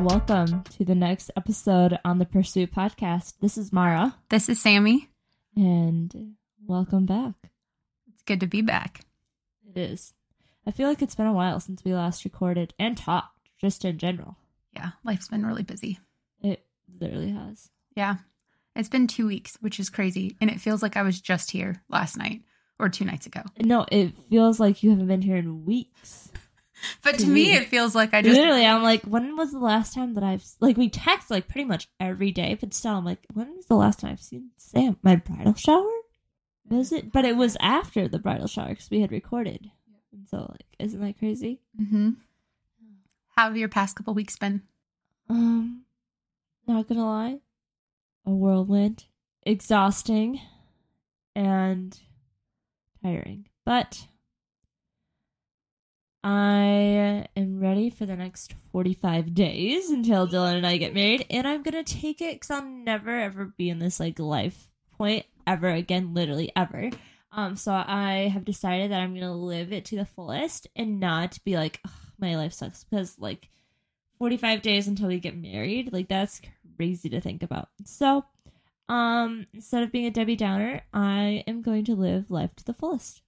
Welcome to the next episode on the Pursuit Podcast. This is Mara, This is Sammy. and welcome back. It's good to be back. It is. I feel like it's been a while since we last recorded and talked, just in general. Yeah, life's been really busy. It literally has. Yeah. It's been two weeks, which is crazy. And it feels like I was just here last night or two nights ago. No, it feels like you haven't been here in weeks. But to me. it feels like I just. Literally, I'm like, when was the last time that I've like we text like pretty much every day, but still, I'm like, when was the last time I've seen Sam? My bridal shower was it? But it was after the bridal shower because we had recorded. And so, like, isn't that crazy? Mm-hmm. How have your past couple weeks been? Um, not gonna lie, a whirlwind, exhausting, and tiring. But I am ready for the next 45 days until Dylan and I get married, and I'm gonna take it because I'll never ever be in this like life point ever again, literally ever. Um, so I have decided that I'm gonna live it to the fullest and not be like, my life sucks because like 45 days until we get married. Like that's crazy to think about. So, um instead of being a Debbie Downer, I am going to live life to the fullest.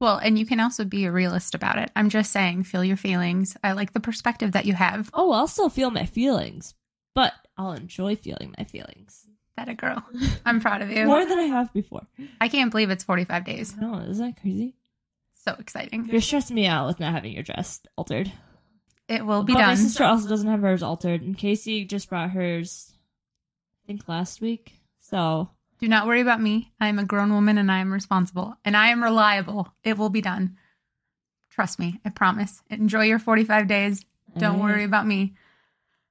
Well, and you can also be a realist about it. I'm just saying, feel your feelings. I like the perspective that you have. Oh, I'll still feel my feelings, but I'll enjoy feeling my feelings. That a girl. I'm proud of you. More than I have before. I can't believe it's 45 days. No, isn't that crazy? So exciting. You're stressing me out with not having your dress altered. It will be But my sister also doesn't have hers altered, and Casey just brought hers, I think, last week. So Do not worry about me. I am a grown woman and I am responsible and I am reliable. It will be done. Trust me. I promise. Enjoy your 45 days. Don't Alright. worry about me.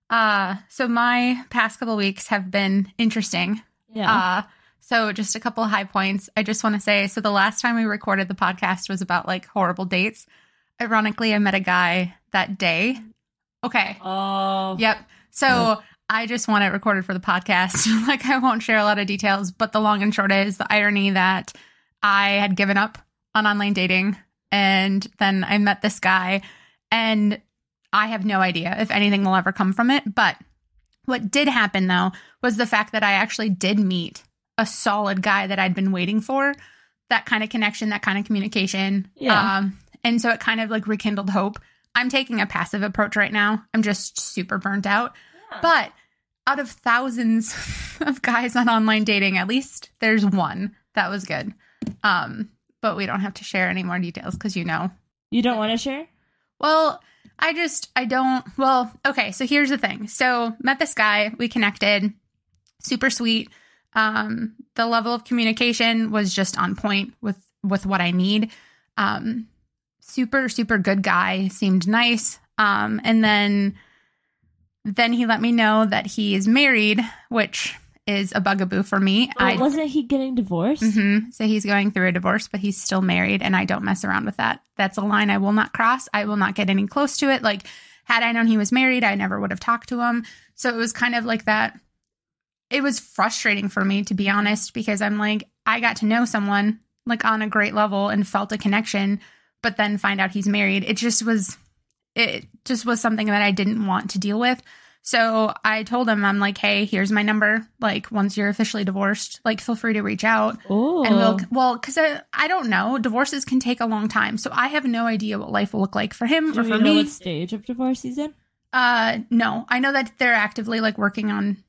Uh so my past couple weeks have been interesting. Yeah. Uh so just a couple of high points. I just want to say so the last time we recorded the podcast was about like horrible dates. Ironically, I met a guy that day. Okay. oh. Yep. So. I just want it recorded for the podcast. like I won't share a lot of details, but the long and short is the irony that I had given up on online dating and then I met this guy and I have no idea if anything will ever come from it, but what did happen though was the fact that I actually did meet a solid guy that I'd been waiting for. That kind of connection, that kind of communication. Yeah. Um, and so it kind of like rekindled hope. I'm taking a passive approach right now. I'm just super burnt out. But out of thousands of guys on online dating, at least there's one that was good. Um, but we don't have to share any more details because you know. You don't want to share? Well, I just I don't well, okay, so here's the thing. So met this guy, we connected, super sweet. Um, the level of communication was just on point with with what I need. Um, super, super good guy, seemed nice. Um, and then then he let me know that he is married, which is a bugaboo for me. Oh, wasn't he getting divorced? hmm So he's going through a divorce, but he's still married, and I don't mess around with that. That's a line I will not cross. I will not get any close to it. Like, had I known he was married, I never would have talked to him. So it was kind of like that. It was frustrating for me, to be honest, because I'm like, I got to know someone like on a great level and felt a connection, but then find out he's married. It just was, it just was something that I didn't want to deal with. So I told him, I'm like, hey, here's my number. Like, once you're officially divorced, like, feel free to reach out. Oh. And we'll, well, because I, I don't know. Divorces can take a long time. So I have no idea what life will look like for him Do or for know me. what stage of divorce he's in? Uh, no, I know that they're actively like working on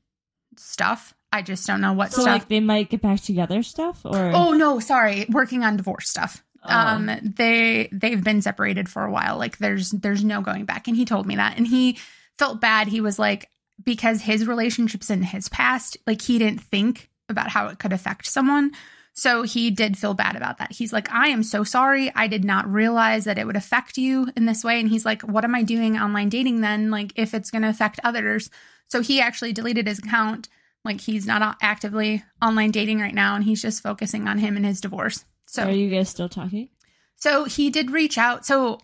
stuff. I just don't know what So stuff. like they might get back together stuff or oh no, sorry, working on divorce stuff. Oh. Um, they they've been separated for a while. Like there's there's no going back, and he told me that, and he felt bad. He was like because his relationships in his past, like he didn't think about how it could affect someone. So he did feel bad about that. He's like, I am so sorry. I did not realize that it would affect you in this way. And he's like, What am I doing online dating then? Like, if it's going to affect others. So he actually deleted his account. Like, he's not actively online dating right now. And he's just focusing on him and his divorce. So are you guys still talking? so he did reach out. So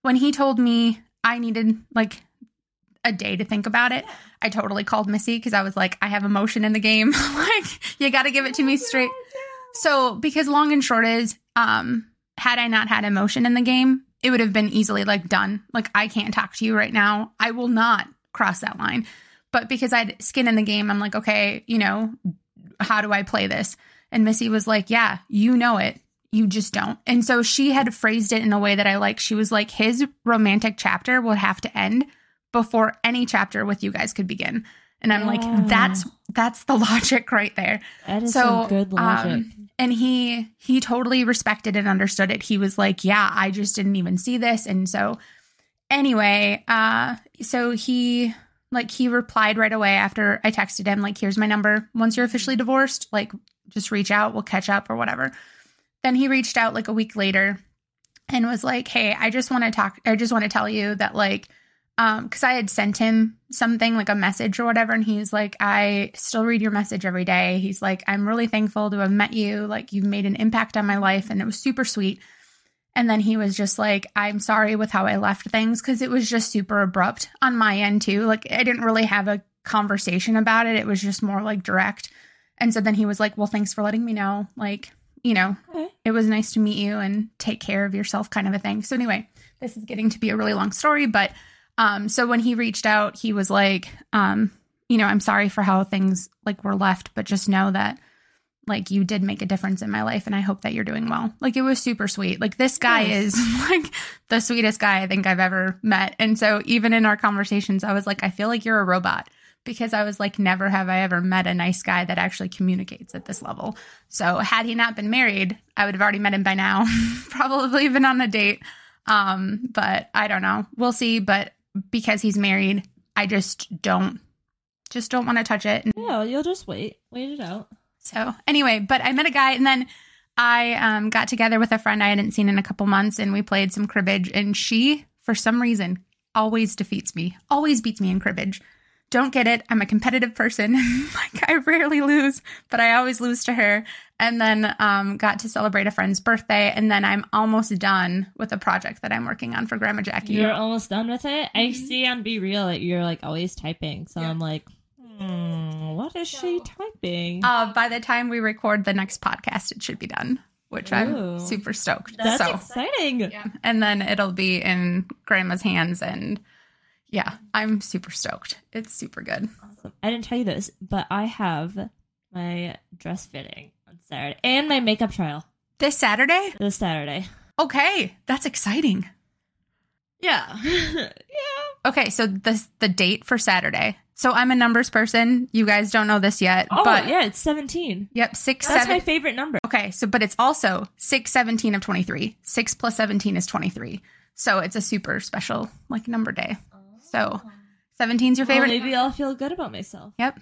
when he told me I needed like a day to think about it, I totally called Missy because I was like, I have emotion in the game. like, you got to give it to me straight. So because long and short is, um, had I not had emotion in the game, it would have been easily like done. Like, I can't talk to you right now. I will not cross that line. But because I had skin in the game, I'm like, okay, you know, how do I play this? And Missy was like, yeah, you know it. You just don't. And so she had phrased it in a way that I like. She was like, his romantic chapter will have to end before any chapter with you guys could begin. And I'm Yeah. like, that's that's the logic right there. That is So, some good logic. um, and he he totally respected and understood it. He was like, "Yeah, I just didn't even see this." And so anyway, uh so he like he replied right away after I texted him like, "Here's my number. Once you're officially divorced, like just reach out, we'll catch up or whatever." Then he reached out like a week later and was like, "Hey, I just want to talk I just want to tell you that like um cuz I had sent him something like a message or whatever and he's like, "I still read your message every day." He's like, "I'm really thankful to have met you. Like you've made an impact on my life and it was super sweet." And then he was just like, I'm sorry with how I left things because it was just super abrupt on my end, too. Like, I didn't really have a conversation about it. It was just more like direct. And so then he was like, Well, thanks for letting me know. Like, you know, Okay. it was nice to meet you and take care of yourself, kind of a thing. So, anyway, this is getting to be a really long story. But um, so when he reached out, he was like, um, You know, I'm sorry for how things like were left, but just know that like you did make a difference in my life and I hope that you're doing well. Like it was super sweet. Like this guy Nice. is like the sweetest guy I think I've ever met. And so even in our conversations, I was like, I feel like you're a robot because I was like, never have I ever met a nice guy that actually communicates at this level. So had he not been married, I would have already met him by now, probably been on a date. Um, but I don't know. We'll see. But because he's married, I just don't, just don't want to touch it. Yeah, you'll just wait. Wait it out. So anyway, but I met a guy and then I um, got together with a friend I hadn't seen in a couple months and we played some cribbage and she, for some reason, always defeats me, always beats me in cribbage. Don't get it. I'm a competitive person. like I rarely lose, but I always lose to her. And then um, got to celebrate a friend's birthday. And then I'm almost done with a project that I'm working on for Grandma Jackie. You're almost done with it. I Mhm. see on BeReal that you're like always typing. So Yeah. I'm like, hmm, what is she typing? Uh, by the time we record the next podcast, it should be done, which I'm super stoked. That's so, exciting. Yeah. And then it'll be in grandma's hands and yeah, I'm super stoked. It's super good. Awesome. I didn't tell you this, but I have my dress fitting on Saturday and my makeup trial This Saturday? this Saturday. Okay, that's exciting. Yeah. yeah. Okay, so this the date for Saturday. So I'm a numbers person. You guys don't know this yet, Oh, but yeah, it's 17. yep, six That's seven. my favorite number. okay, so but it's also six seventeen of twenty three. Six plus seventeen is twenty three. So it's a super special like number day. So 17's your Well, favorite. maybe I'll feel good about myself. Yep,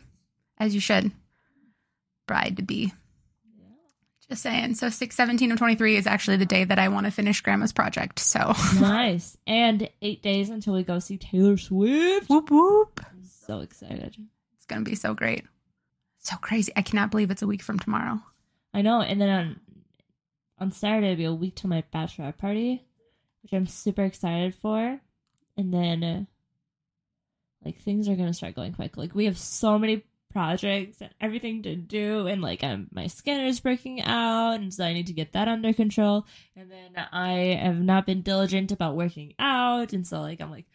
as you should. Bride to be. Just saying. So six seventeen of twenty three is actually the day that I want to finish Grandma's project. So nice. And eight days until we go see Taylor Swift. whoop whoop. I'm so excited. It's gonna be so great. So crazy. I cannot believe it's a week from tomorrow. I know. And then on on Saturday it'll be a week till my bachelorette party, which I'm super excited for. And then uh, like things are gonna start going quick. Like we have so many projects and everything to do, and like I'm my skin is breaking out, and so I need to get that under control. And then I have not been diligent about working out, and so like I'm like.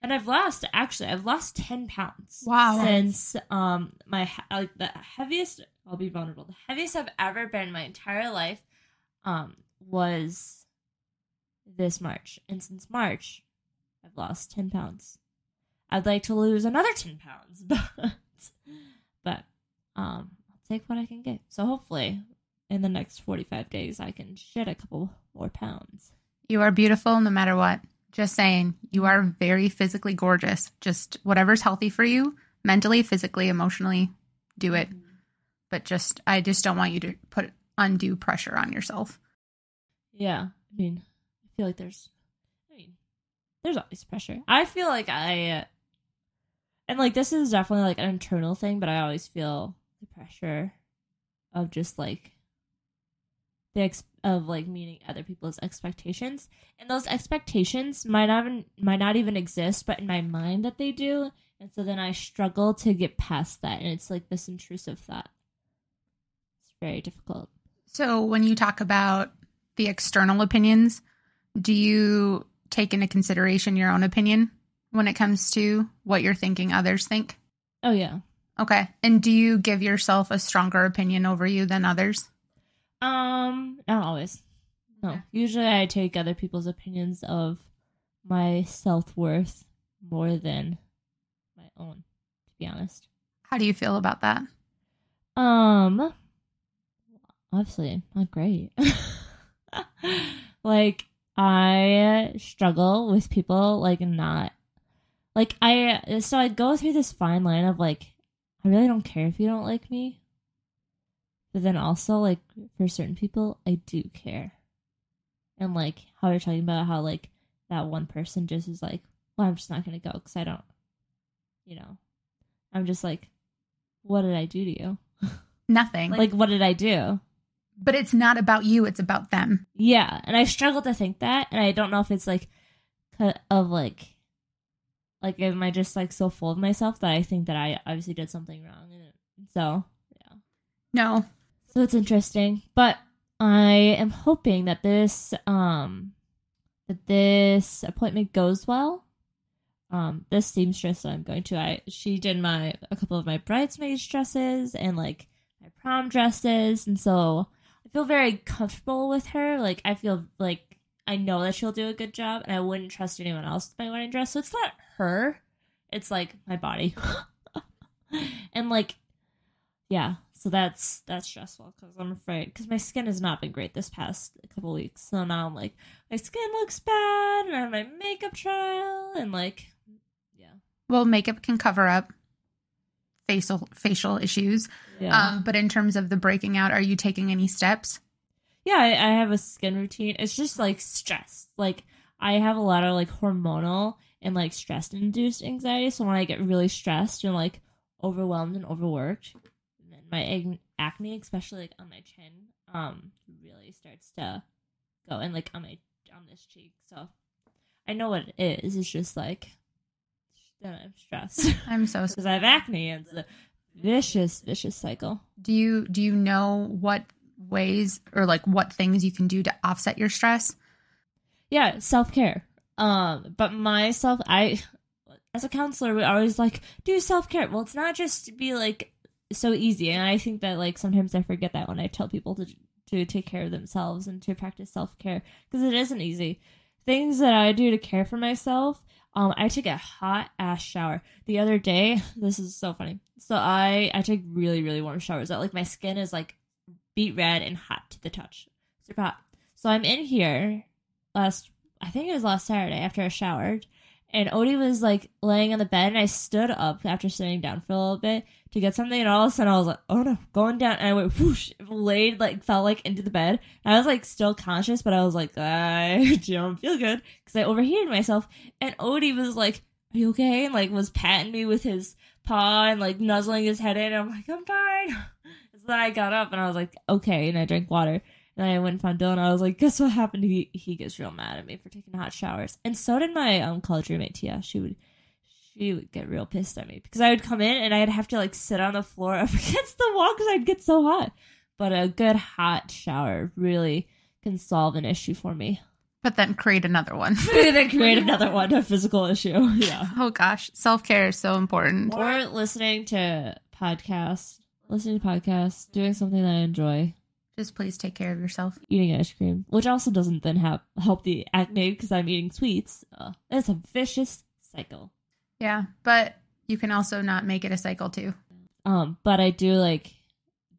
And I've lost actually I've lost ten pounds Wow. since um my like the heaviest I'll be vulnerable the heaviest I've ever been my entire life um was this March and since March I've lost ten pounds I'd like to lose another ten pounds but but um I'll take what I can get so hopefully in the next forty five days I can shed a couple more pounds You are beautiful no matter what. Just saying, you are very physically gorgeous. Just whatever's healthy for you, mentally, physically, emotionally, do it. But just, I just don't want you to put undue pressure on yourself. Yeah, I mean, I feel like there's, I mean, there's always pressure. I feel like I, uh, and like this is definitely like an internal thing, but I always feel the pressure of just like the ex- of like meeting other people's expectations, and those expectations might not even might not even exist, but in my mind that they do, and so then I struggle to get past that, and it's like this intrusive thought. It's very difficult. So, when you talk about the external opinions, do you take into consideration your own opinion when it comes to what you're thinking others think? Oh yeah. Okay. And do you give yourself a stronger opinion over you than others? Um, not always. No. Okay. Usually I take other people's opinions of my self worth more than my own, to be honest. How do you feel about that? Um obviously not great. like I struggle with people like not like I uh, so I go through this fine line of like I really don't care if you don't like me. But then also like for certain people I do care. And like how you're talking about how like that one person just is like, well, I'm just not gonna go because I don't, you know, I'm just like, what did I do to you? Nothing. Like, what did I do? but it's not about you, it's about them. Yeah, and I struggle to think that, and I don't know if it's like of like, like am I just like so full of myself that I think that I obviously did something wrong, and so yeah, No. so it's interesting. But I am hoping that this um that this appointment goes well. Um, this seamstress that I'm going to, I she did my a couple of my bridesmaids dresses and like my prom dresses, and so I feel very comfortable with her. Like I feel like I know that she'll do a good job, and I wouldn't trust anyone else with my wedding dress. So it's not her; it's like my body, and like yeah. So that's that's stressful because I'm afraid because my skin has not been great this past couple weeks. So now I'm like my skin looks bad, and I have my makeup trial, and like yeah, Well, makeup can cover up facial facial issues. yeah. Um, but in terms of the breaking out, are you taking any steps? Yeah, I, I have a skin routine. It's just like stress. Like I have a lot of like hormonal and like stress induced anxiety. So when I get really stressed and like overwhelmed and overworked, then my ac- acne, especially like on my chin, um, really starts to go and like on my on this cheek. So I know what it is. It's just like then I'm stressed I'm so because I have acne and it's a vicious, vicious cycle. do you do you know what ways or like what things you can do to offset your stress? yeah self-care. Um but myself i as a counselor we always like do self-care. Well it's not just to be like so easy. And i think that like sometimes i forget that when i tell people to to take care of themselves and to practice self-care because it isn't easy. Things that i do to care for myself um i take a hot ass shower. The other day this is so funny. So i i take really really warm showers. That like my skin is like beet red and hot to the touch super hot so i'm in here last I think it was last Saturday after I showered. And Odie was like laying on the bed and I stood up after sitting down for a little bit to get something and all of a sudden I was like, oh no, going down and I went whoosh, laid like fell like into the bed. And I was like still conscious, but I was like, I don't feel good because I overheated myself. And Odie was like, Are you okay? And like was patting me with his paw and like nuzzling his head in. I'm like, I'm fine. then I got up and I was like, okay, and I drank water. And I went and found Dylan. I was like, guess what happened? He he gets real mad at me for taking hot showers. And so did my um college roommate Tia. She would she would get real pissed at me because I would come in and I'd have to like sit on the floor up against the wall because I'd get so hot. But a good hot shower really can solve an issue for me. But then create another one. then create another one, a physical issue. Yeah. oh gosh, self care is so important. Or listening to podcasts, listening to podcasts, doing something that I enjoy. Just please take care of yourself. eating ice cream, which also doesn't then have help the acne because I'm eating sweets. Uh, it's a vicious cycle. Yeah, but you can also not make it a cycle too. Um, but I do like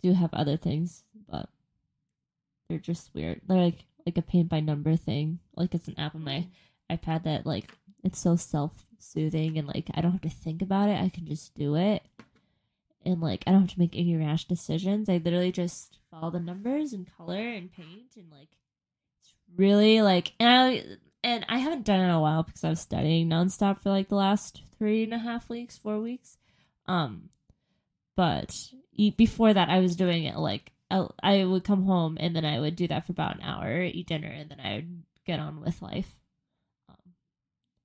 do have other things, but they're just weird. They're like like a paint by number thing. Like it's an app on my iPad that like it's so self soothing and like I don't have to think about it. I can just do it. And like I don't have to make any rash decisions. I literally just follow the numbers and color and paint and like it's really like and I and I haven't done it in a while because I was studying nonstop for like the last three and a half weeks, four weeks. Um, but before that, I was doing it like I would come home and then I would do that for about an hour, eat dinner, and then I would get on with life. Um,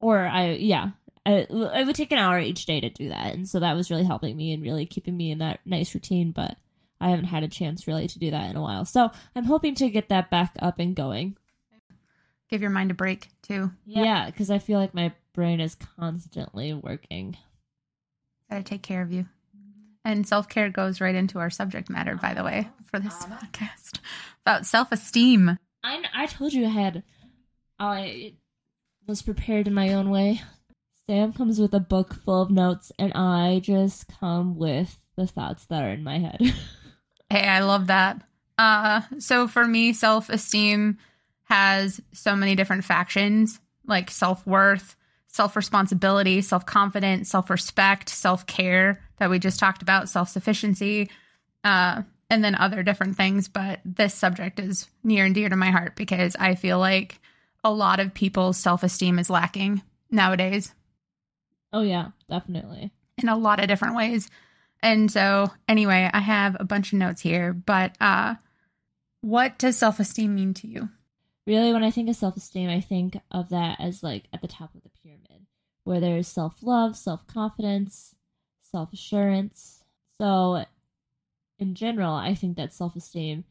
or I, yeah, I, I would take an hour each day to do that, and so that was really helping me and really keeping me in that nice routine. But I haven't had a chance really to do that in a while, so I'm hoping to get that back up and going. Give your mind a break too. Yeah, because I feel like my brain is constantly working. Gotta take care of you. And self care goes right into our subject matter, by the way, for this podcast about self esteem. I I told you I had I was prepared in my own way. Sam comes with a book full of notes, and I just come with the thoughts that are in my head. Hey, I love that. Uh, so for me, self esteem has so many different factions like self worth, self responsibility, self confidence, self respect, self care that we just talked about, self sufficiency, uh, and then other different things. But this subject is near and dear to my heart because I feel like a lot of people's self esteem is lacking nowadays oh yeah, definitely. in a lot of different ways. And so, anyway, I have a bunch of notes here, but uh, what does self esteem mean to you? Really, when I think of self esteem, I think of that as like at the top of the pyramid, where there's self love, self confidence, self assurance. So, in general, I think that self esteem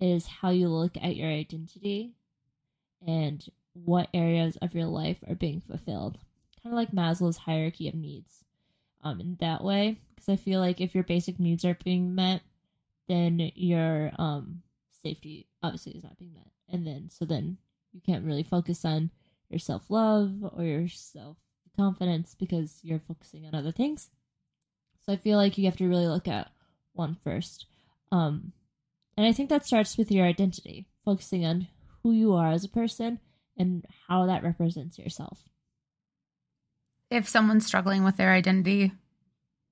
is how you look at your identity and what areas of your life are being fulfilled. Kind of like Maslow's hierarchy of needs. Um, in that way, because I feel like if your basic needs are being met, then your um safety obviously is not being met, and then so then you can't really focus on your self love or your self confidence because you're focusing on other things. So I feel like you have to really look at one first. Um, and I think that starts with your identity, focusing on who you are as a person and how that represents yourself. If someone's struggling with their identity,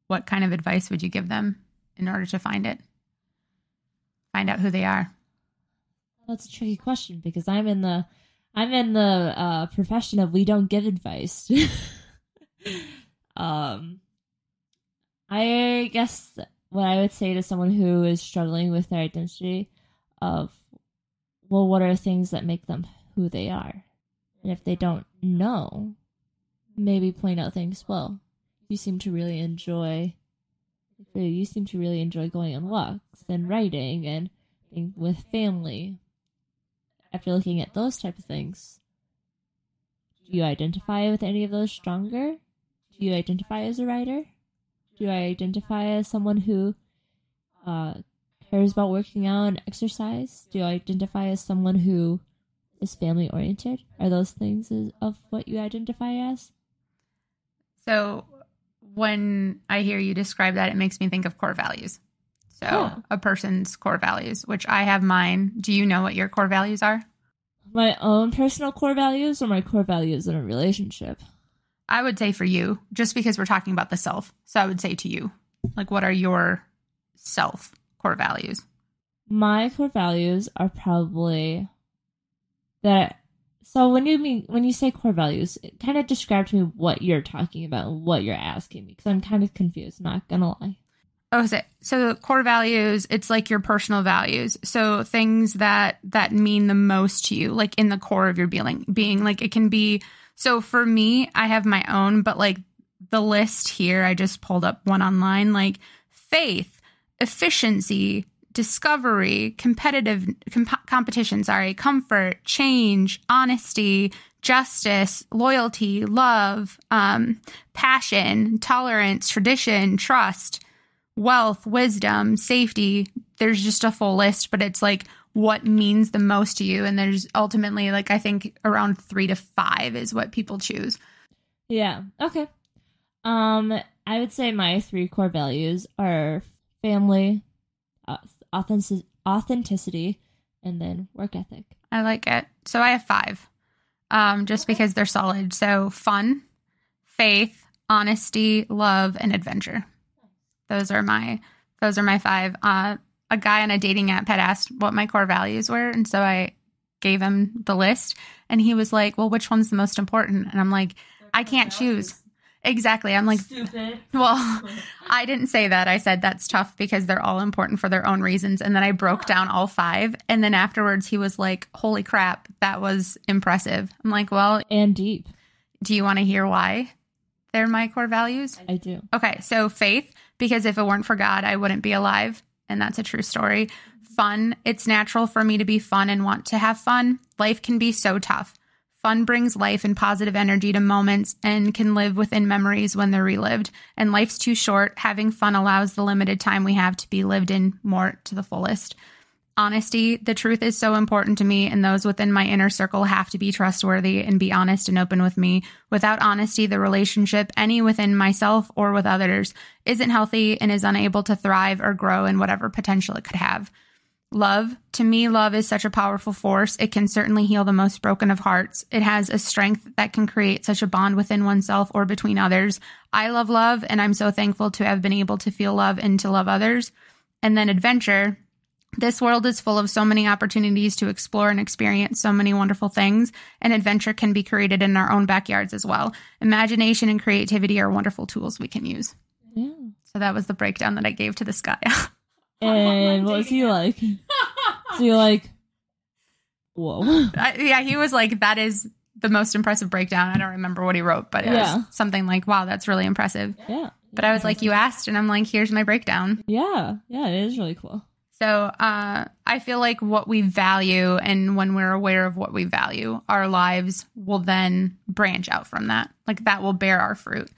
what kind of advice would you give them in order to find it? Find out who they are. That's a tricky question because I'm in the I'm in the uh, profession of we don't give advice. um, I guess what I would say to someone who is struggling with their identity of well, what are things that make them who they are, and if they don't know, maybe point out things. Well, you seem to really enjoy. You seem to really enjoy going on walks and writing and being with family after looking at those type of things, do you identify with any of those stronger? Do you identify as a writer? Do I identify as someone who uh, cares about working out and exercise? Do I identify as someone who is family oriented? Are those things of what you identify as? So, when I hear you describe that, it makes me think of core values. So, Yeah. a person's core values, which I have mine. Do you know what your core values are? My own personal core values or my core values in a relationship? I would say for you, just because we're talking about the self. So, I would say to you, like, what are your self core values? my core values are probably that so when you mean when you say core values kind of describe to me what you're talking about and what you're asking me because i'm kind of confused not gonna lie Oh, so, so core values, it's like your personal values. So things that that mean the most to you, like in the core of your being, being like it can be. So for me, I have my own, but like the list here, I just pulled up one online, like faith, efficiency, discovery, competitive comp- competition, sorry, comfort, change, honesty, justice, loyalty, love, um, passion, tolerance, tradition, trust wealth, wisdom, safety. There's just a full list, but it's like what means the most to you. And there's ultimately, like, I think around three to five is what people choose. yeah okay um i would say my three core values are family uh, authentic- authenticity and then work ethic I like it. So I have five, um, just because they're solid. So fun, faith, honesty, love, and adventure. Those are my those are my five. Uh, a guy on a dating app had asked what my core values were, and so I gave him the list, and he was like, "Well, which one's the most important?" And I'm like, "I can't choose." Exactly. I'm like, stupid well, I didn't say that. I said that's tough because they're all important for their own reasons. And then I broke down all five. And then afterwards, he was like, Holy crap, that was impressive. I'm like, Well, and deep do you want to hear why they're my core values? i do Okay. So faith, because if it weren't for God, I wouldn't be alive. And that's a true story. Mm-hmm. Fun. It's natural for me to be fun and want to have fun. Life can be so tough. Fun brings life and positive energy to moments and can live within memories when they're relived. And life's too short. Having fun allows the limited time we have to be lived in more to the fullest. Honesty, the truth is so important to me, and those within my inner circle have to be trustworthy and be honest and open with me. Without honesty, the relationship, any within myself or with others, isn't healthy and is unable to thrive or grow in whatever potential it could have. Love, to me, love is such a powerful force. It can certainly heal the most broken of hearts. It has a strength that can create such a bond within oneself or between others. I love love, and I'm so thankful to have been able to feel love and to love others. And then adventure. This world is full of so many opportunities to explore and experience so many wonderful things, and adventure can be created in our own backyards as well. Imagination and creativity are wonderful tools we can use. Yeah. So that was the breakdown that I gave to this guy. And what was he like? So you're like, whoa. I, yeah, he was like, that is the most impressive breakdown. I don't remember what he wrote, but it Yeah. was something like, wow, that's really impressive. Yeah. But I was like, you asked, and I'm like, here's my breakdown. Yeah. Yeah, it is really cool. So uh, I feel like what we value, and when we're aware of what we value, our lives will then branch out from that. Like that will bear our fruit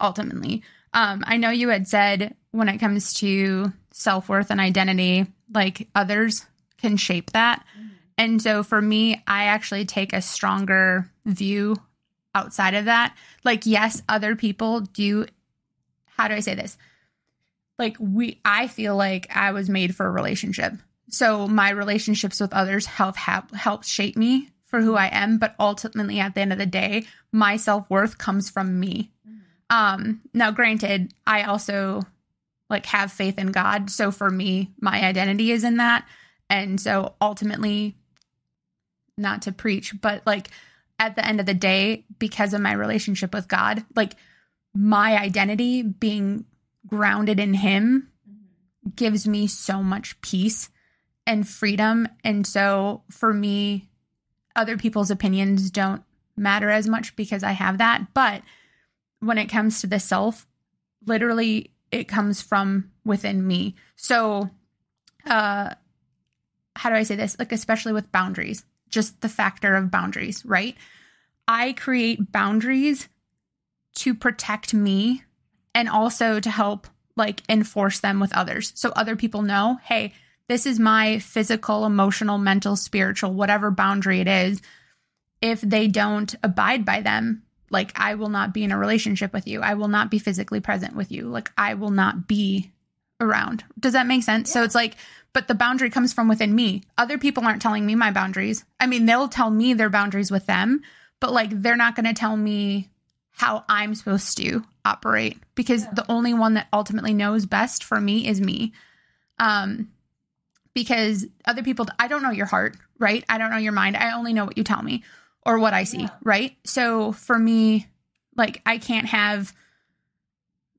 ultimately. Um, I know you had said when it comes to self worth and identity, like others can shape that. And so for me, I actually take a stronger view outside of that. Like, yes, other people do. How do I say this? Like, we, I feel like I was made for a relationship. So my relationships with others help, help, help shape me for who I am. But ultimately, at the end of the day, my self worth comes from me. Um, now, granted, I also like have faith in God. So for me, my identity is in that. And so ultimately, not to preach, but like at the end of the day, because of my relationship with God, like my identity being grounded in Him mm-hmm. gives me so much peace and freedom. And so for me, other people's opinions don't matter as much because I have that. But when it comes to the self, literally it comes from within me. So, uh, how do I say this? Like, especially with boundaries, just the factor of boundaries, right? I create boundaries to protect me and also to help like enforce them with others. So other people know, hey, this is my physical, emotional, mental, spiritual, whatever boundary it is. If they don't abide by them, like I will not be in a relationship with you. I will not be physically present with you. Like I will not be around. Does that make sense? So it's like, but the boundary comes from within me. Other people aren't telling me my boundaries. I mean, they'll tell me their boundaries with them, but like they're not going to tell me how I'm supposed to operate because the only one that ultimately knows best for me is me. Um, because other people, I don't know your heart, right? I don't know your mind. I only know what you tell me or what I see, right? So for me, like I can't have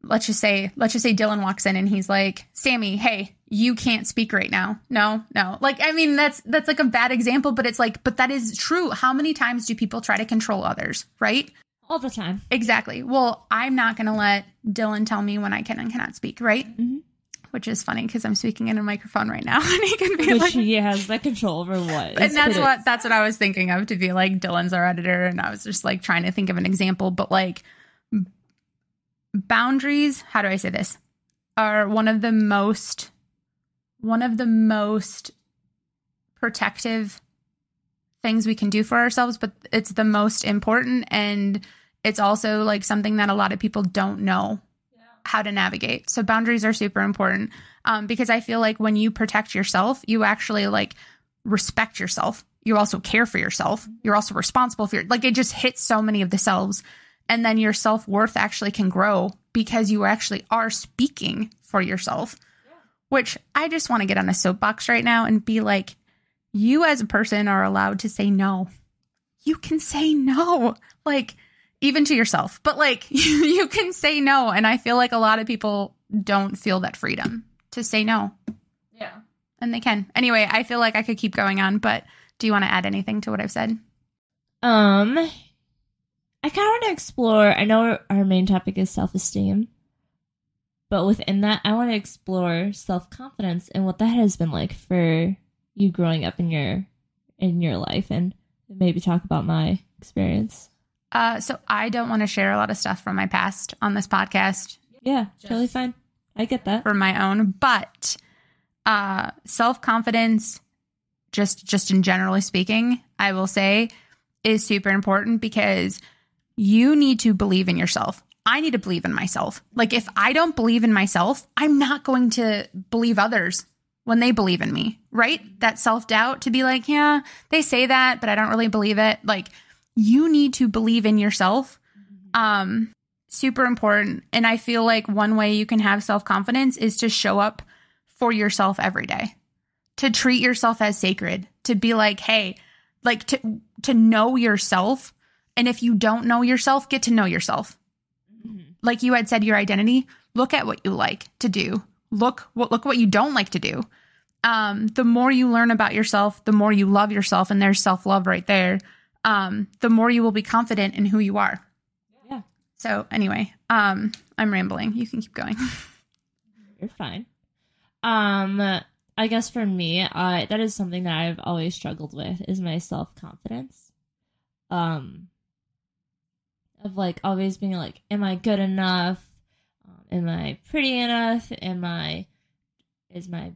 let's just say let's just say Dylan walks in and he's like, "Sammy, hey, you can't speak right now." No, no. Like I mean that's that's like a bad example, but it's like but that is true. How many times do people try to control others, right? All the time. Exactly. Well, I'm not going to let Dylan tell me when I can and cannot speak, right? Mhm. Which is funny because I'm speaking in a microphone right now, and he can be Which like, he has that control over what. and that's what that's what I was thinking of to be like Dylan's our editor, and I was just like trying to think of an example, but like boundaries. How do I say this? Are one of the most one of the most protective things we can do for ourselves, but it's the most important, and it's also like something that a lot of people don't know how to navigate. So boundaries are super important um, because I feel like when you protect yourself, you actually like respect yourself. You also care for yourself. You're also responsible for your like it just hits so many of the selves. And then your self worth actually can grow because you actually are speaking for yourself. Which I just want to get on a soapbox right now and be like, you as a person are allowed to say no. You can say no. Like, even to yourself, but like you can say no. And I feel like a lot of people don't feel that freedom to say no. Yeah. And they can. Anyway, I feel like I could keep going on, but do you want to add anything to what I've said? Um, I kind of want to explore. I know our main topic is self esteem, but within that, I want to explore self confidence and what that has been like for you growing up in your in your life, and maybe talk about my experience. Uh, so I don't want to share a lot of stuff from my past on this podcast Yeah, totally fine. I get that. for my own, but uh, self confidence, just just in generally speaking, I will say, is super important because you need to believe in yourself. I need to believe in myself. Like if I don't believe in myself, I'm not going to believe others when they believe in me, right? That self doubt to be like, yeah, they say that, but I don't really believe it. Like you need to believe in yourself. Um, super important. And I feel like one way you can have self confidence is to show up for yourself every day, to treat yourself as sacred, to be like, hey, like to to know yourself. And if you don't know yourself, get to know yourself. Like you had said, your identity. Look at what you like to do. Look what look what you don't like to do. Um, the more you learn about yourself, the more you love yourself, and there's self love right there. Um, the more you will be confident in who you are. Yeah. So anyway, um, I'm rambling. You can keep going. You're fine. Um, I guess for me, I that is something that I've always struggled with is my self confidence. Um, of like always being like, am I good enough? Um, am I pretty enough? Am I is my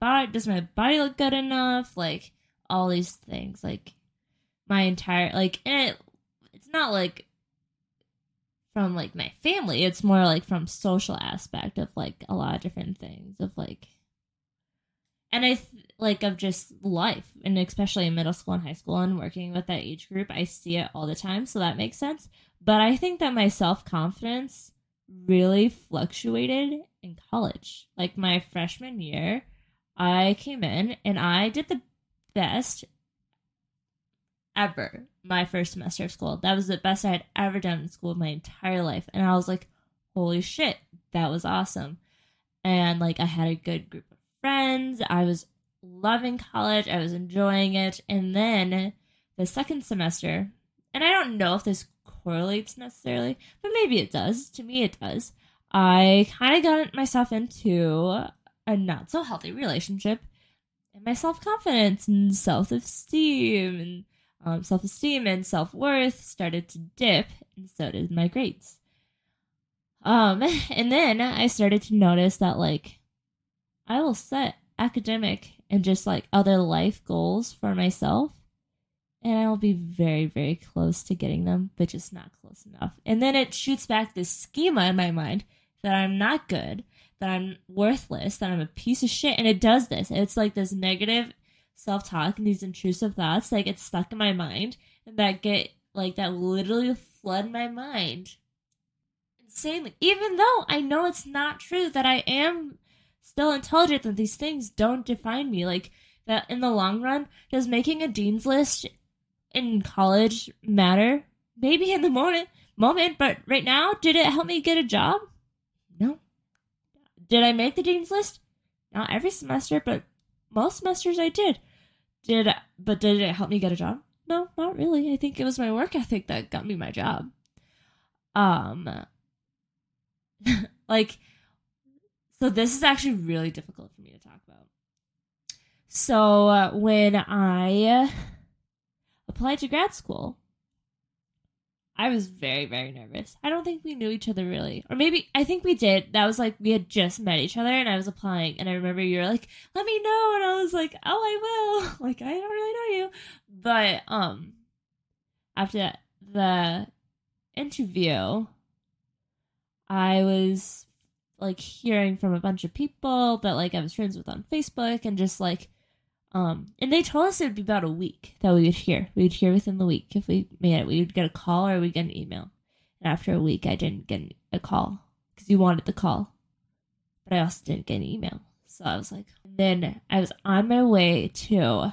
body does my body look good enough? Like all these things, like my entire like, it, it's not like from like my family. It's more like from social aspect of like a lot of different things of like, and I th- like of just life, and especially in middle school and high school and working with that age group, I see it all the time, so that makes sense. But I think that my self confidence really fluctuated in college. Like my freshman year, I came in and I did the best ever my first semester of school. That was the best I had ever done in school my entire life. And I was like, holy shit, that was awesome. And like, I had a good group of friends. I was loving college. I was enjoying it. And then the second semester, and I don't know if this correlates necessarily, but maybe it does. To me, it does. I kind of got myself into a not so healthy relationship. And my self confidence and self esteem and um, self esteem and self worth started to dip, and so did my grades. Um, and then I started to notice that like I will set academic and just like other life goals for myself, and I will be very, very close to getting them, but just not close enough. And then it shoots back this schema in my mind that I'm not good, that I'm worthless, that I'm a piece of shit, and it does this. It's like this negative self talk and these intrusive thoughts that get stuck in my mind and that get like that literally flood my mind insanely. Even though I know it's not true that I am still intelligent, that these things don't define me. Like that in the long run, does making a dean's list in college matter? Maybe in the moment moment, but right now, did it help me get a job? No. Did I make the dean's list? Not every semester, but most semesters I did. Did but did it help me get a job? No, not really. I think it was my work ethic that got me my job. Um like so this is actually really difficult for me to talk about. So uh, when I applied to grad school, I was very, very nervous. I don't think we knew each other really. Or maybe, I think we did. That was like, we had just met each other and I was applying. And I remember you were like, let me know. And I was like, oh, I will. Like, I don't really know you. But, um, after the interview, I was like hearing from a bunch of people that like I was friends with on Facebook and just like, um, and they told us it would be about a week that we would hear. We would hear within the week if we made it. We would get a call or we'd get an email. And after a week, I didn't get a call because you wanted the call, but I also didn't get an email. So I was like, then I was on my way to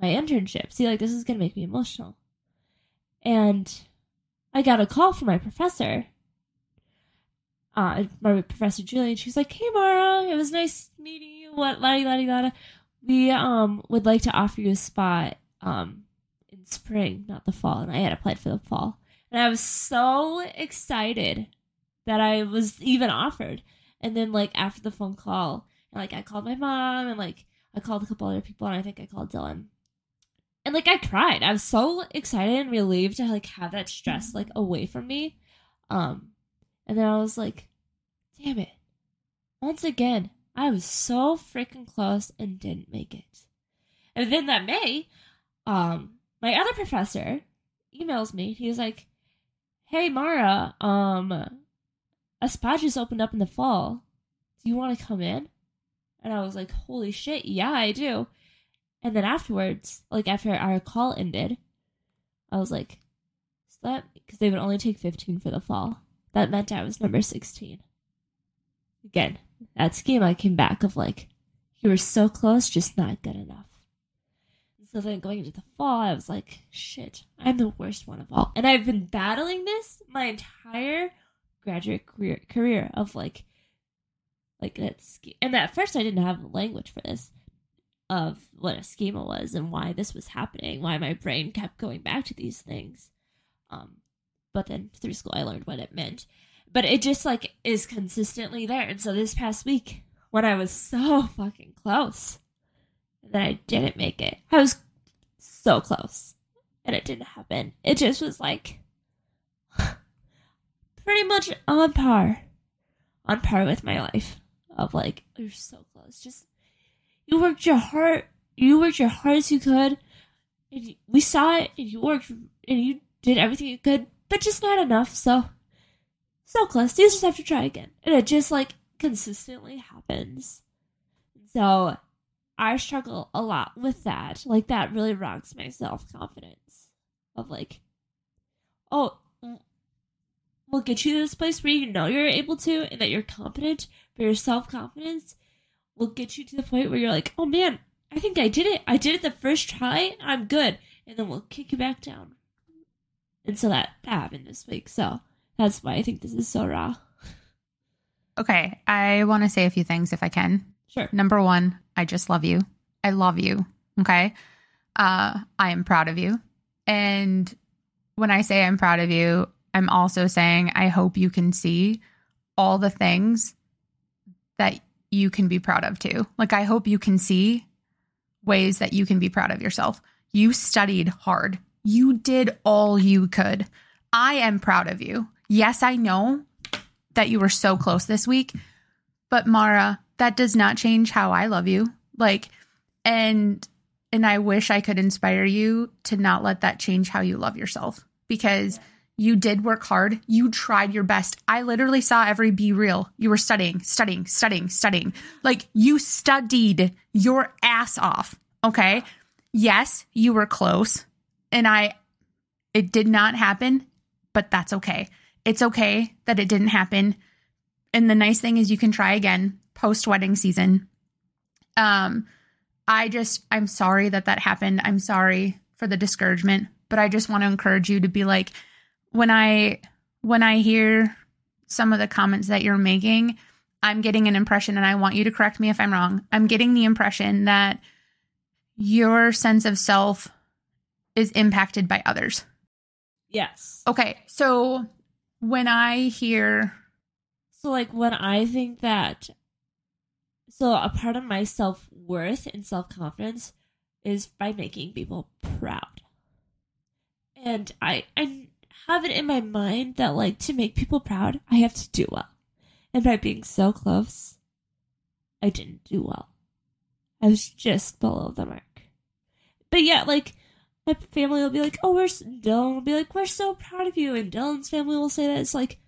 my internship. See, like this is gonna make me emotional. And I got a call from my professor, uh, my professor Julie, and she's like, "Hey, Mara, it was nice meeting you. What, la di la di la we um would like to offer you a spot um in spring, not the fall. And I had applied for the fall. And I was so excited that I was even offered. And then like after the phone call, and, like I called my mom and like I called a couple other people and I think I called Dylan. and like I cried. I was so excited and relieved to like have that stress like away from me. Um, and then I was like, damn it. Once again, I was so freaking close and didn't make it. And then that May, um, my other professor emails me. He was like, Hey Mara, um a spot just opened up in the fall. Do you want to come in? And I was like, Holy shit, yeah, I do. And then afterwards, like after our call ended, I was like, that because they would only take 15 for the fall? That meant I was number 16. Again, that schema came back of like, you were so close, just not good enough. And so then going into the fall, I was like, shit, I'm the worst one of all. And I've been battling this my entire graduate career, career of like, like that. sch- And at first, I didn't have language for this of what a schema was and why this was happening, why my brain kept going back to these things. Um, but then through school, I learned what it meant. But it just like is consistently there. And so this past week, when I was so fucking close, that I didn't make it, I was so close, and it didn't happen. It just was like pretty much on par, on par with my life. Of like, you're so close. Just you worked your heart, you worked your hard as you could, and we saw it, and you worked, and you did everything you could, but just not enough. So, so close. You just have to try again, and it just like consistently happens. So, I struggle a lot with that. Like that really rocks my self confidence. Of like, oh, we'll get you to this place where you know you're able to, and that you're competent, but your self confidence will get you to the point where you're like, oh man, I think I did it. I did it the first try. I'm good. And then we'll kick you back down. And so that, that happened this week. So that's why I think this is so raw. Okay, I want to say a few things if I can. Sure. Number one, I just love you. I love you. Okay. Uh, I am proud of you. And when I say I'm proud of you, I'm also saying I hope you can see all the things that you can be proud of too. Like, I hope you can see ways that you can be proud of yourself. You studied hard, you did all you could. I am proud of you. Yes, I know that you were so close this week, but Mara, that does not change how I love you. Like, and and I wish I could inspire you to not let that change how you love yourself because you did work hard. You tried your best. I literally saw every BeReal. You were studying, studying, studying, studying. Like you studied your ass off. Okay. Yes, you were close. And I, it did not happen, but that's okay. It's okay that it didn't happen. And the nice thing is you can try again post wedding season. Um, I just, I'm sorry that that happened. I'm sorry for the discouragement, but I just want to encourage you to be like, when I, when I hear some of the comments that you're making, I'm getting an impression, and I want you to correct me if I'm wrong. I'm getting the impression that your sense of self is impacted by others. Yes. Okay. So when I hear, So, like, when I think that, so a part of my self worth and self confidence is by making people proud. And I, I have it in my mind that, like, to make people proud, I have to do well. And by being so close, I didn't do well. I was just below the mark. But yeah, like, my family will be like, oh, we're, Dylan will be like, we're so proud of you. And Dylan's family will say that it's like,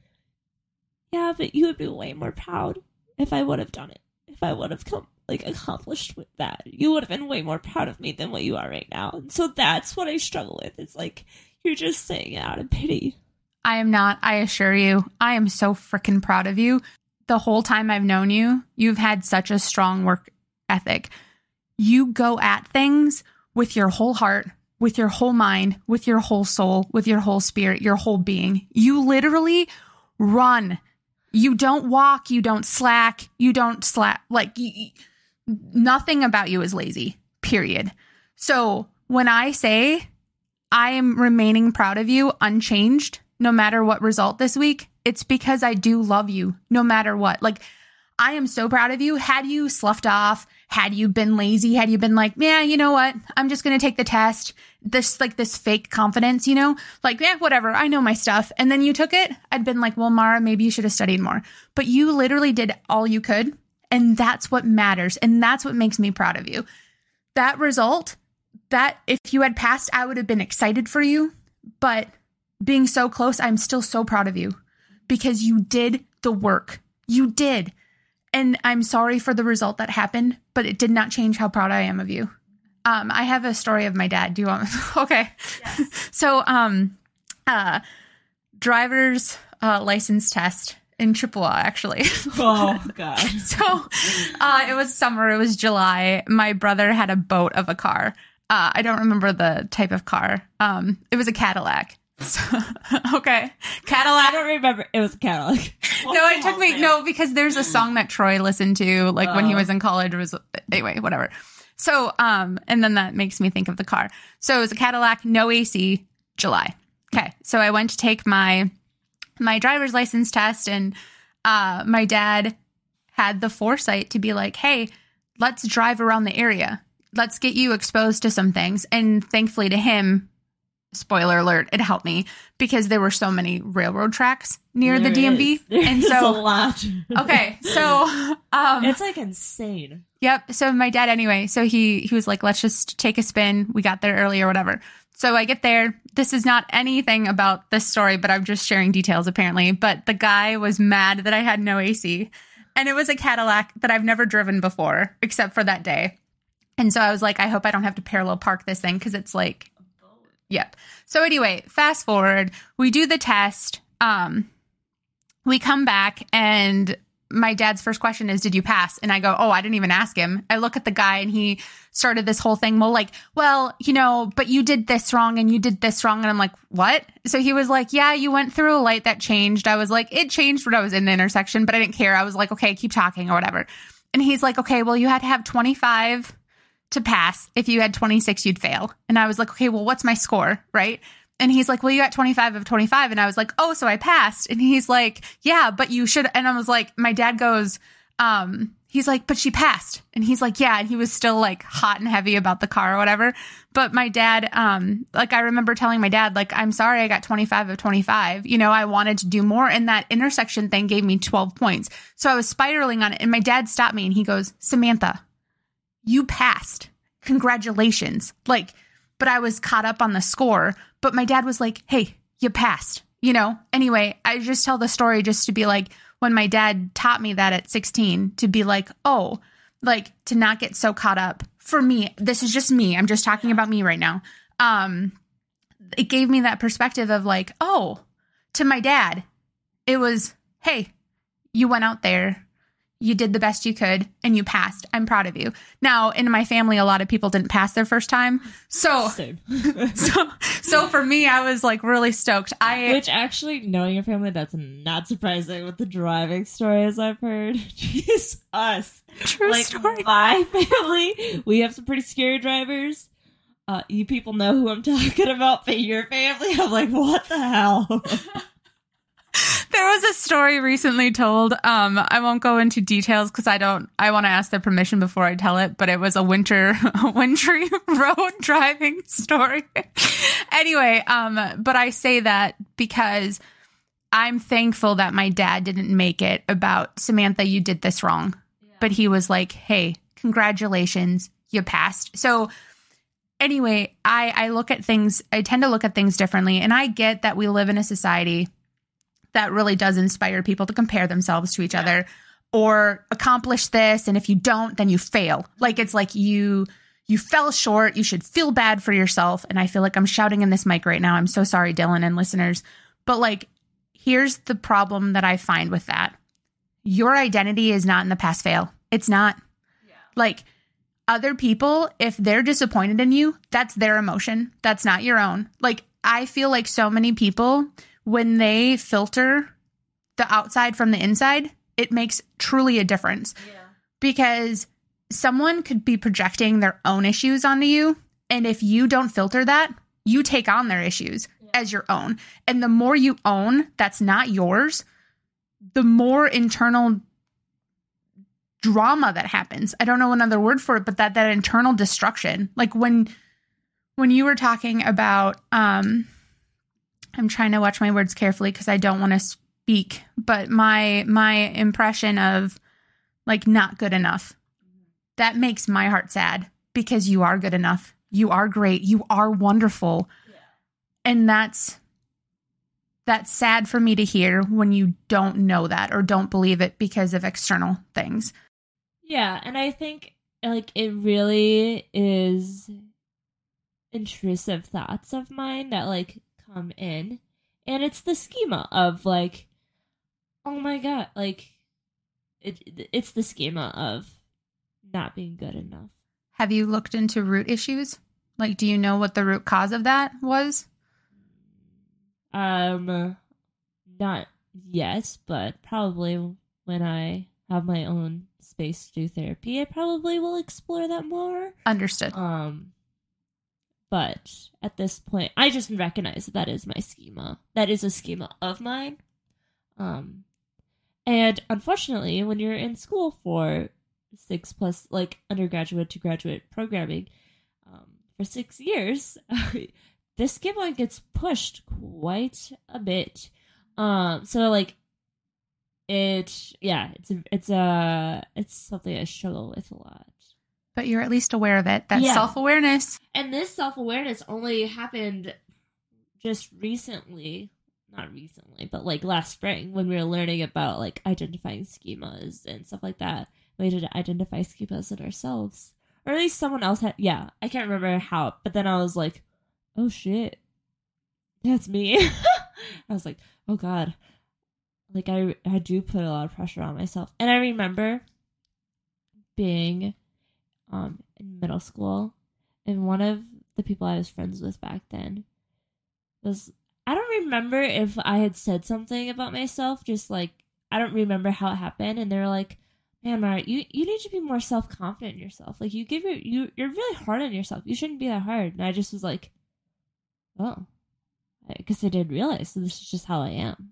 yeah, but you would be way more proud if I would have done it. If I would have come like accomplished with that. You would have been way more proud of me than what you are right now. And so that's what I struggle with. It's like you're just saying it out of pity. I am not, I assure you, I am so freaking proud of you. The whole time I've known you, you've had such a strong work ethic. You go at things with your whole heart, with your whole mind, with your whole soul, with your whole spirit, your whole being. You literally run. You don't walk, you don't slack, you don't slack. Like, nothing about you is lazy, period. So when I say I am remaining proud of you unchanged, no matter what result this week, it's because I do love you no matter what. Like, I am so proud of you. Had you sloughed off, had you been lazy, had you been like, yeah, you know what? I'm just going to take the test. This, like, this fake confidence, you know, like, yeah, whatever. I know my stuff. And then you took it. I'd been like, well, Mara, maybe you should have studied more. But you literally did all you could. And that's what matters. And that's what makes me proud of you. That result, that if you had passed, I would have been excited for you. But being so close, I'm still so proud of you because you did the work. You did. And I'm sorry for the result that happened, but it did not change how proud I am of you. Um, I have a story of my dad. Do you want? okay. Yes. So, um, uh, driver's uh, license test in Chippewa, actually. Oh god. so, uh, it was summer. It was July. My brother had a boat of a car. Uh, I don't remember the type of car. Um, it was a Cadillac. So, okay, Cadillac. I don't remember. It was Cadillac. No, it took me no because there's a song that Troy listened to like when he Oh. was in college. Was anyway, whatever. So, um, and then that makes me think of the car. So it was a Cadillac, no AC, July. Okay, so I went to take my my driver's license test, and uh, my dad had the foresight to be like, "Hey, let's drive around the area. Let's get you exposed to some things." And thankfully, to him, spoiler alert, it helped me because there were so many railroad tracks near the There DMV, is. And is a lot. okay, so um, it's like insane. Yep. So my dad anyway, so he he was like, let's just take a spin. We got there early or whatever. So I get there. This is not anything about this story, but I'm just sharing details apparently. But the guy was mad that I had no AC. And it was a Cadillac that I've never driven before, except for that day. And so I was like, I hope I don't have to parallel park this thing because it's like Yep. So anyway, fast forward, we do the test. Um we come back and my dad's first question is, Did you pass? And I go, Oh, I didn't even ask him. I look at the guy and he started this whole thing. Well, like, well, you know, but you did this wrong and you did this wrong. And I'm like, What? So he was like, Yeah, you went through a light that changed. I was like, It changed when I was in the intersection, but I didn't care. I was like, Okay, keep talking or whatever. And he's like, Okay, well, you had to have 25 to pass. If you had 26, you'd fail. And I was like, okay, well, what's my score? Right. And he's like, well, you got 25 of 25. And I was like, oh, so I passed. And he's like, yeah, but you should. And I was like, my dad goes, um, he's like, but she passed. And he's like, yeah. And he was still like hot and heavy about the car or whatever. But my dad, um, like I remember telling my dad, like, I'm sorry I got 25 of 25. You know, I wanted to do more. And that intersection thing gave me 12 points. So I was spiraling on it. And my dad stopped me and he goes, Samantha, you passed. Congratulations. Like, but I was caught up on the score. But my dad was like, hey, you passed. You know, anyway, I just tell the story just to be like, when my dad taught me that at 16, to be like, oh, like to not get so caught up. For me, this is just me. I'm just talking about me right now. Um, it gave me that perspective of like, oh, to my dad, it was, hey, you went out there, you did the best you could, and you passed. I'm proud of you. Now, in my family, a lot of people didn't pass their first time. So, so, so for me, I was like really stoked. I, Which actually, knowing your family, that's not surprising with the driving stories I've heard. Jeez, us. true like story. my family, we have some pretty scary drivers. Uh, you people know who I'm talking about, but your family, I'm like, what the hell? There was a story recently told. Um, I won't go into details because I don't. I want to ask their permission before I tell it. But it was a winter, a wintry road driving story. anyway, um, but I say that because I'm thankful that my dad didn't make it about Samantha. You did this wrong, but he was like, "Hey, congratulations, you passed." So anyway, I I look at things. I tend to look at things differently, and I get that we live in a society that really does inspire people to compare themselves to each other or accomplish this. And if you don't then you fail. Like it's like you you fell short. You should feel bad for yourself. And i feel like i'm shouting in this mic right now. I'm so sorry dylan and listeners. But like here's the problem that i find with that. Your identity is not in the pass fail. It's not. Like other people if they're disappointed in you that's their emotion. That's not your own. Like i feel like so many people when they filter the outside from the inside, it makes truly a difference because someone could be projecting their own issues onto you. And if you don't filter that, you take on their issues as your own. And the more you own that's not yours, the more internal drama that happens. I don't know another word for it, but that that internal destruction. Like when when you were talking about um I'm trying to watch my words carefully because I don't want to speak, but my my impression of like not good enough. That makes my heart sad because you are good enough. You are great. You are wonderful. Yeah. And that's that's sad for me to hear when you don't know that or don't believe it because of external things. Yeah, and I think like it really is intrusive thoughts of mine that like come in and it's the schema of like oh my god, like it it's the schema of not being good enough. Have you looked into root issues? Like do you know what the root cause of that was? Um not yet, but probably when I have my own space to do therapy, I probably will explore that more. Understood. Um, but at this point, I just recognize that that is my schema. That is a schema of mine. Um, and unfortunately, when you're in school for six plus, like undergraduate to graduate programming, um, for six years, this schema gets pushed quite a bit. Um, so like it yeah it's it's a it's something i struggle with a lot But you're at least aware of it. That's Yeah. self awareness. and this self-awareness only happened just recently not recently but like last spring when we were learning about like identifying schemas and stuff like that we had to identify schemas in ourselves or at least someone else had yeah i can't remember how but then i was like oh shit that's me i was like oh god like i i do put a lot of pressure on myself and i remember being um in middle school and one of the people I was friends with back then was I don't remember if I had said something about myself, just like I don't remember how it happened, and they were like, Man, Mara, you, you need to be more self confident in yourself. Like you give your you you're really hard on yourself. You shouldn't be that hard. And I just was like, Oh. Because I didn't realize so this is just how I am.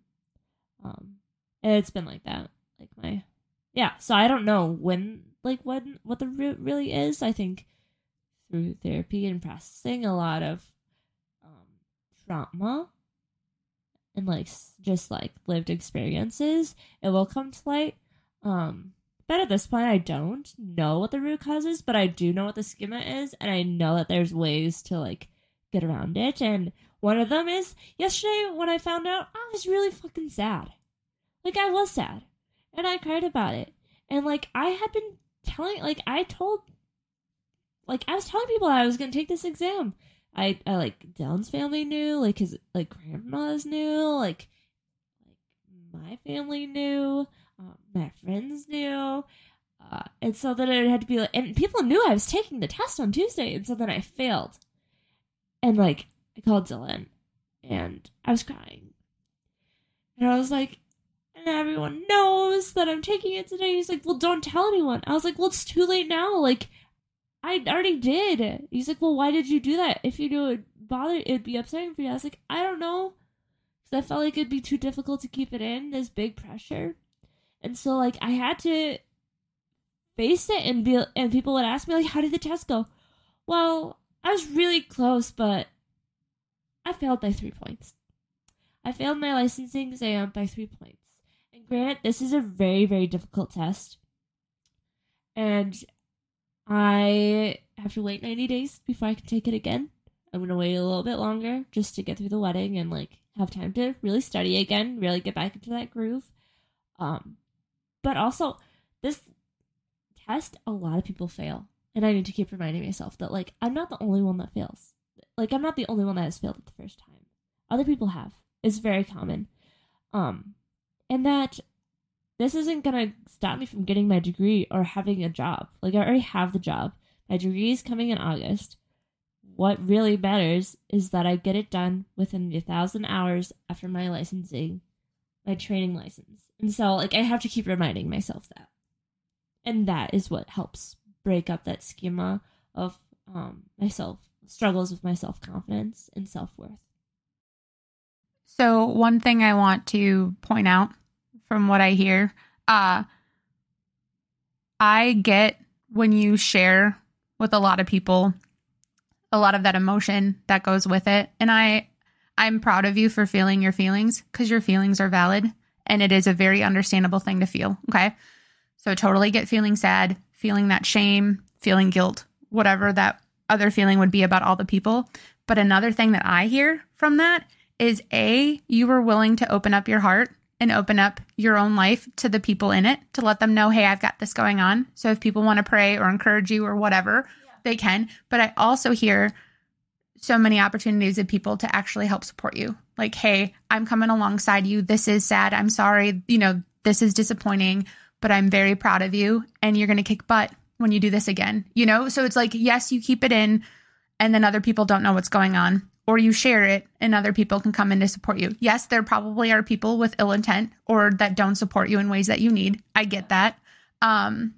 Um and it's been like that. Like my yeah, so I don't know when like when what the root really is. I think through therapy and processing a lot of um, trauma and like just like lived experiences, it will come to light. Um, but at this point, I don't know what the root cause is, but I do know what the schema is, and I know that there's ways to like get around it. And one of them is yesterday when I found out I was really fucking sad. Like I was sad, and I cried about it. And like I had been telling, like I told like I was telling people I was gonna take this exam. I, I like Dylan's family knew, like his like grandmas knew, like like my family knew, um, my friends knew, uh, and so then it had to be like, and people knew I was taking the test on Tuesday, and so then I failed, and like I called Dylan, and I was crying, and I was like, everyone knows that I'm taking it today. He's like, well, don't tell anyone. I was like, well, it's too late now. Like, I already did. He's like, well, why did you do that? If you knew it would bother, it'd be upsetting for you. I was like, I don't know. Because I felt like it'd be too difficult to keep it in. This big pressure. And so, like, I had to face it and be, and people would ask me, like, how did the test go? Well, I was really close, but I failed by three points. I failed my licensing exam by three points. And granted, this is a very, very difficult test. And I have to wait 90 days before I can take it again. I'm going to wait a little bit longer just to get through the wedding and like have time to really study again, really get back into that groove. Um but also this test a lot of people fail. And I need to keep reminding myself that like I'm not the only one that fails. Like I'm not the only one that has failed it the first time. Other people have. It's very common. Um and that this isn't gonna stop me from getting my degree or having a job. Like I already have the job. My degree is coming in August. What really matters is that I get it done within the thousand hours after my licensing, my training license. And so like I have to keep reminding myself that. And that is what helps break up that schema of um myself struggles with my self confidence and self worth. So, one thing I want to point out from what I hear, uh, I get when you share with a lot of people a lot of that emotion that goes with it. And I I'm proud of you for feeling your feelings because your feelings are valid and it is a very understandable thing to feel. Okay. So totally get feeling sad, feeling that shame, feeling guilt, whatever that other feeling would be about all the people. But another thing that I hear from that is A, you were willing to open up your heart and open up your own life to the people in it to let them know, hey, I've got this going on. So if people want to pray or encourage you or whatever, yeah. they can. But I also hear so many opportunities of people to actually help support you. Like, hey, I'm coming alongside you. This is sad. I'm sorry. You know, this is disappointing, but I'm very proud of you and you're going to kick butt when you do this again. You know, so it's like, yes, you keep it in and then other people don't know what's going on or you share it and other people can come in to support you. Yes, there probably are people with ill intent or that don't support you in ways that you need. I get that. Um,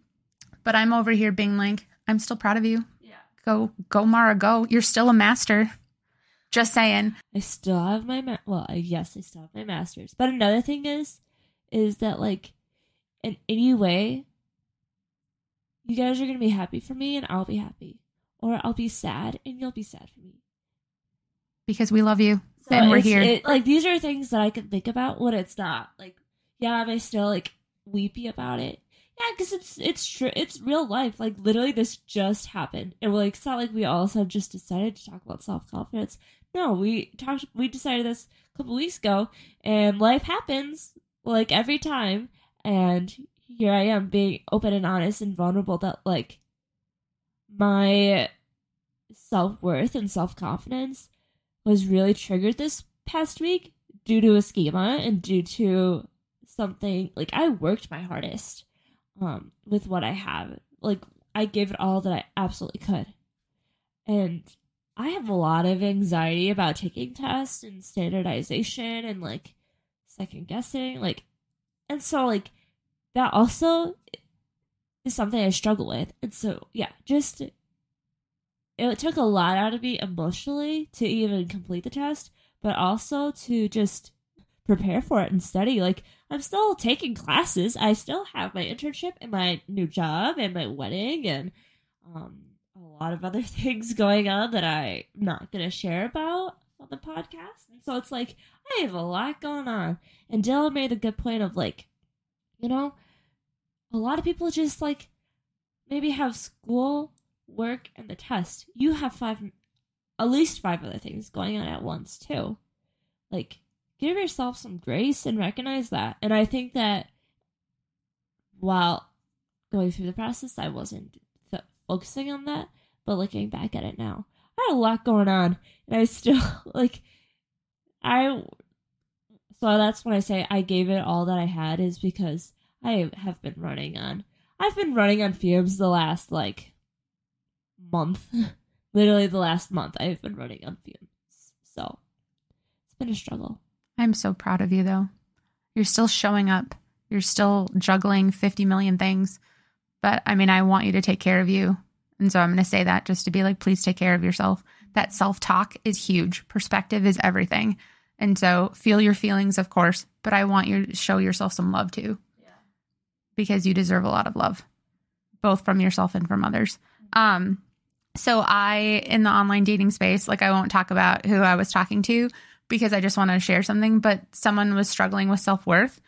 but I'm over here being like, I'm still proud of you. Yeah. Go, go, Mara, go. You're still a master. Just saying. I still have my ma- well, yes, I still have my masters. But another thing is, is that like, in any way, you guys are gonna be happy for me, and I'll be happy, or I'll be sad, and you'll be sad for me because we love you so and we're here. It, like these are things that I can think about when it's not like, yeah, am I still like weepy about it? Yeah, because it's it's true. It's real life. Like literally, this just happened, and we're like, it's not like we also just decided to talk about self confidence. No, we talked. We decided this a couple weeks ago, and life happens like every time. And here I am being open and honest and vulnerable. That like my self worth and self confidence was really triggered this past week due to a schema and due to something like I worked my hardest um with what I have. Like I gave it all that I absolutely could. And I have a lot of anxiety about taking tests and standardization and like second guessing like and so like that also is something I struggle with. And so yeah, just it took a lot out of me emotionally to even complete the test, but also to just prepare for it and study. Like I'm still taking classes. I still have my internship and my new job and my wedding and um, a lot of other things going on that I'm not gonna share about on the podcast. And so it's like I have a lot going on. And Dylan made a good point of like, you know, a lot of people just like maybe have school work, and the test, you have five, at least five other things going on at once, too. Like, give yourself some grace and recognize that. And I think that while going through the process, I wasn't th- focusing on that, but looking back at it now, I had a lot going on, and I still, like, I, so that's when I say I gave it all that I had, is because I have been running on, I've been running on fumes the last, like, month. Literally the last month I've been running on fumes. So it's been a struggle. I'm so proud of you though. You're still showing up. You're still juggling 50 million things. But I mean, I want you to take care of you. And so I'm going to say that just to be like, please take care of yourself. That self talk is huge. Perspective is everything. And so feel your feelings, of course, but I want you to show yourself some love too. Yeah. Because you deserve a lot of love, both from yourself and from others. Um, so I in the online dating space, like I won't talk about who I was talking to because I just want to share something, but someone was struggling with self-worth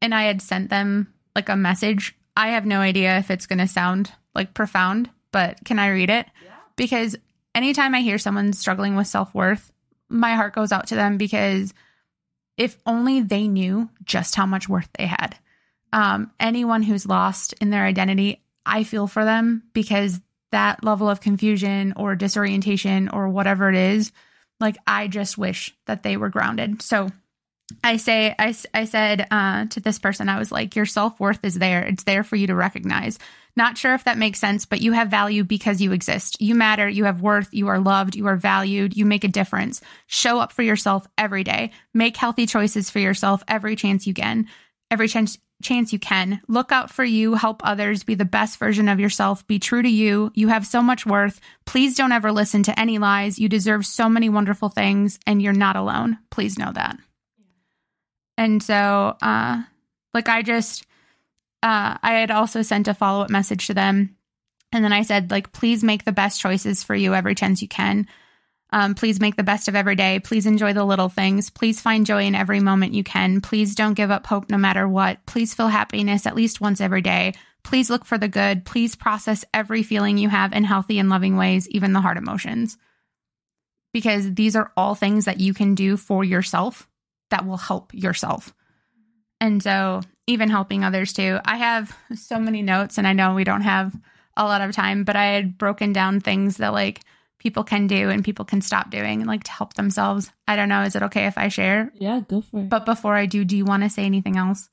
and I had sent them like a message. I have no idea if it's going to sound like profound, but can I read it? Yeah. Because anytime I hear someone struggling with self-worth, my heart goes out to them because if only they knew just how much worth they had. Um, anyone who's lost in their identity, I feel for them because that level of confusion or disorientation or whatever it is, like I just wish that they were grounded. So I say, I, I said uh, to this person, I was like, your self worth is there. It's there for you to recognize. Not sure if that makes sense, but you have value because you exist. You matter. You have worth. You are loved. You are valued. You make a difference. Show up for yourself every day. Make healthy choices for yourself every chance you can. Every chance chance you can. Look out for you, help others, be the best version of yourself, be true to you. You have so much worth. Please don't ever listen to any lies. You deserve so many wonderful things and you're not alone. Please know that. And so, uh, like, I just, uh, I had also sent a follow up message to them. And then I said, like, please make the best choices for you every chance you can. Um, please make the best of every day. Please enjoy the little things. Please find joy in every moment you can. Please don't give up hope no matter what. Please feel happiness at least once every day. Please look for the good. Please process every feeling you have in healthy and loving ways, even the hard emotions. Because these are all things that you can do for yourself that will help yourself. And so, even helping others too. I have so many notes, and I know we don't have a lot of time, but I had broken down things that like people can do and people can stop doing like to help themselves. I don't know. Is it okay if I share? Yeah, go for it. But before I do, do you want to say anything else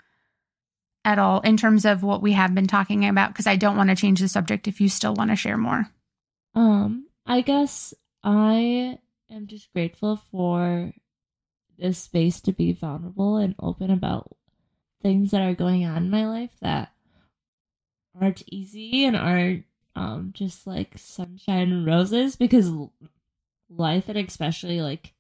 at all in terms of what we have been talking about? Because I don't want to change the subject if you still want to share more. Um, I guess I am just grateful for this space to be vulnerable and open about things that are going on in my life that aren't easy and aren't um just like sunshine and roses because life and especially like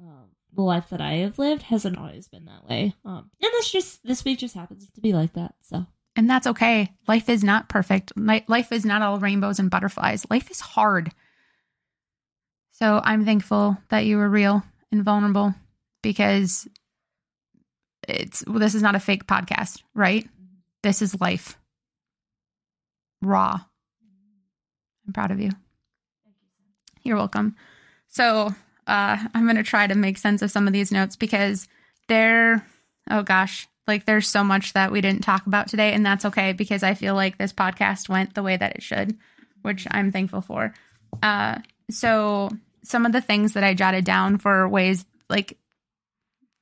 um the life that I have lived hasn't always been that way. Um and this just this week just happens to be like that. So And that's okay. Life is not perfect. Life is not all rainbows and butterflies. Life is hard. So I'm thankful that you were real and vulnerable because it's well, this is not a fake podcast, right? This is life. Raw. I'm proud of you. You're welcome. So uh, I'm going to try to make sense of some of these notes because they're, oh gosh, like there's so much that we didn't talk about today. And that's okay because I feel like this podcast went the way that it should, which I'm thankful for. Uh, so some of the things that I jotted down for ways like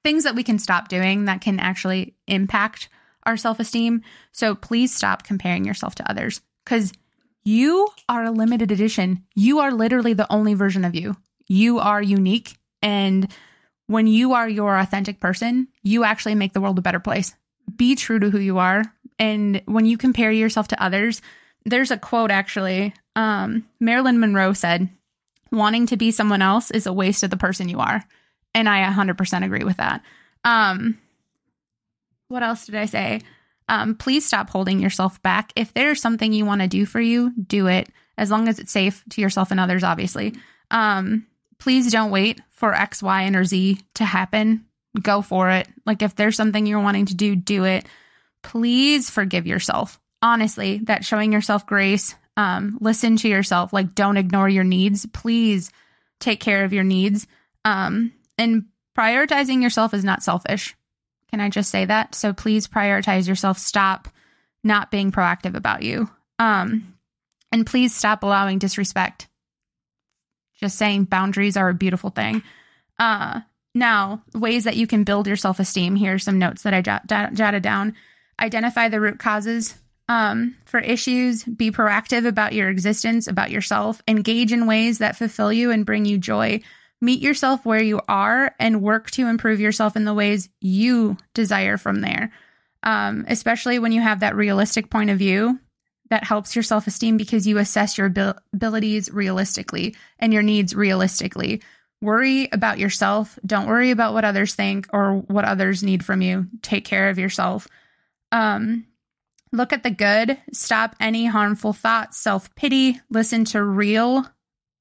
things that we can stop doing that can actually impact our self esteem. So please stop comparing yourself to others because you are a limited edition. You are literally the only version of you. You are unique. And when you are your authentic person, you actually make the world a better place. Be true to who you are. And when you compare yourself to others, there's a quote actually. Um, Marilyn Monroe said, wanting to be someone else is a waste of the person you are. And I 100% agree with that. Um, what else did I say? Um, please stop holding yourself back. If there's something you want to do for you, do it as long as it's safe to yourself and others, obviously. Um, please don't wait for X, Y, and or Z to happen. Go for it. Like if there's something you're wanting to do, do it. Please forgive yourself. Honestly, that showing yourself grace, um, listen to yourself. Like don't ignore your needs. Please take care of your needs. Um, and prioritizing yourself is not selfish. Can I just say that? So please prioritize yourself. Stop not being proactive about you. Um, and please stop allowing disrespect. Just saying boundaries are a beautiful thing. Uh, now, ways that you can build your self esteem. Here are some notes that I jot, jotted down. Identify the root causes um, for issues. Be proactive about your existence, about yourself. Engage in ways that fulfill you and bring you joy. Meet yourself where you are and work to improve yourself in the ways you desire from there. Um, especially when you have that realistic point of view that helps your self esteem because you assess your abil- abilities realistically and your needs realistically. Worry about yourself. Don't worry about what others think or what others need from you. Take care of yourself. Um, look at the good. Stop any harmful thoughts, self pity. Listen to real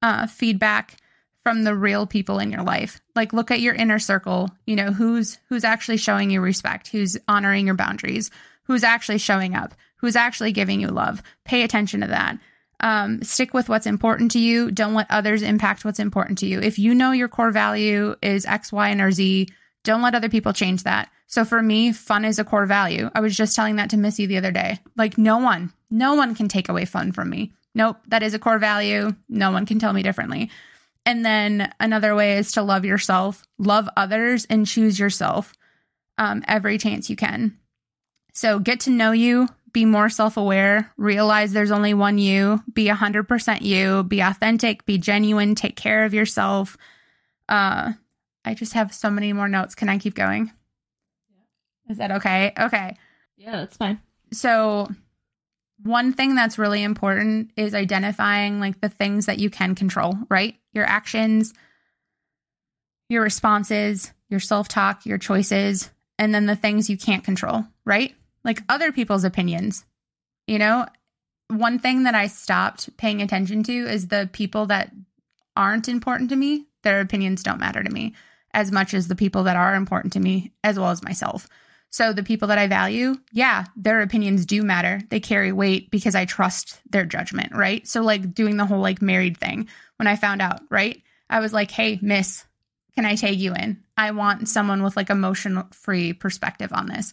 uh, feedback from the real people in your life. Like look at your inner circle, you know, who's who's actually showing you respect, who's honoring your boundaries, who's actually showing up, who's actually giving you love. Pay attention to that. Um, stick with what's important to you. Don't let others impact what's important to you. If you know your core value is X, Y, and or Z, don't let other people change that. So for me, fun is a core value. I was just telling that to Missy the other day. Like no one, no one can take away fun from me. Nope, that is a core value. No one can tell me differently. And then another way is to love yourself, love others, and choose yourself um, every chance you can. So get to know you, be more self aware, realize there's only one you, be 100% you, be authentic, be genuine, take care of yourself. Uh, I just have so many more notes. Can I keep going? Is that okay? Okay. Yeah, that's fine. So, one thing that's really important is identifying like the things that you can control, right? Your actions, your responses, your self talk, your choices, and then the things you can't control, right? like other people's opinions. You know, one thing that I stopped paying attention to is the people that aren't important to me, their opinions don't matter to me as much as the people that are important to me, as well as myself. So the people that I value, yeah, their opinions do matter. They carry weight because I trust their judgment, right? So like doing the whole like married thing when I found out, right? I was like, "Hey, miss, can I tag you in? I want someone with like emotion free perspective on this."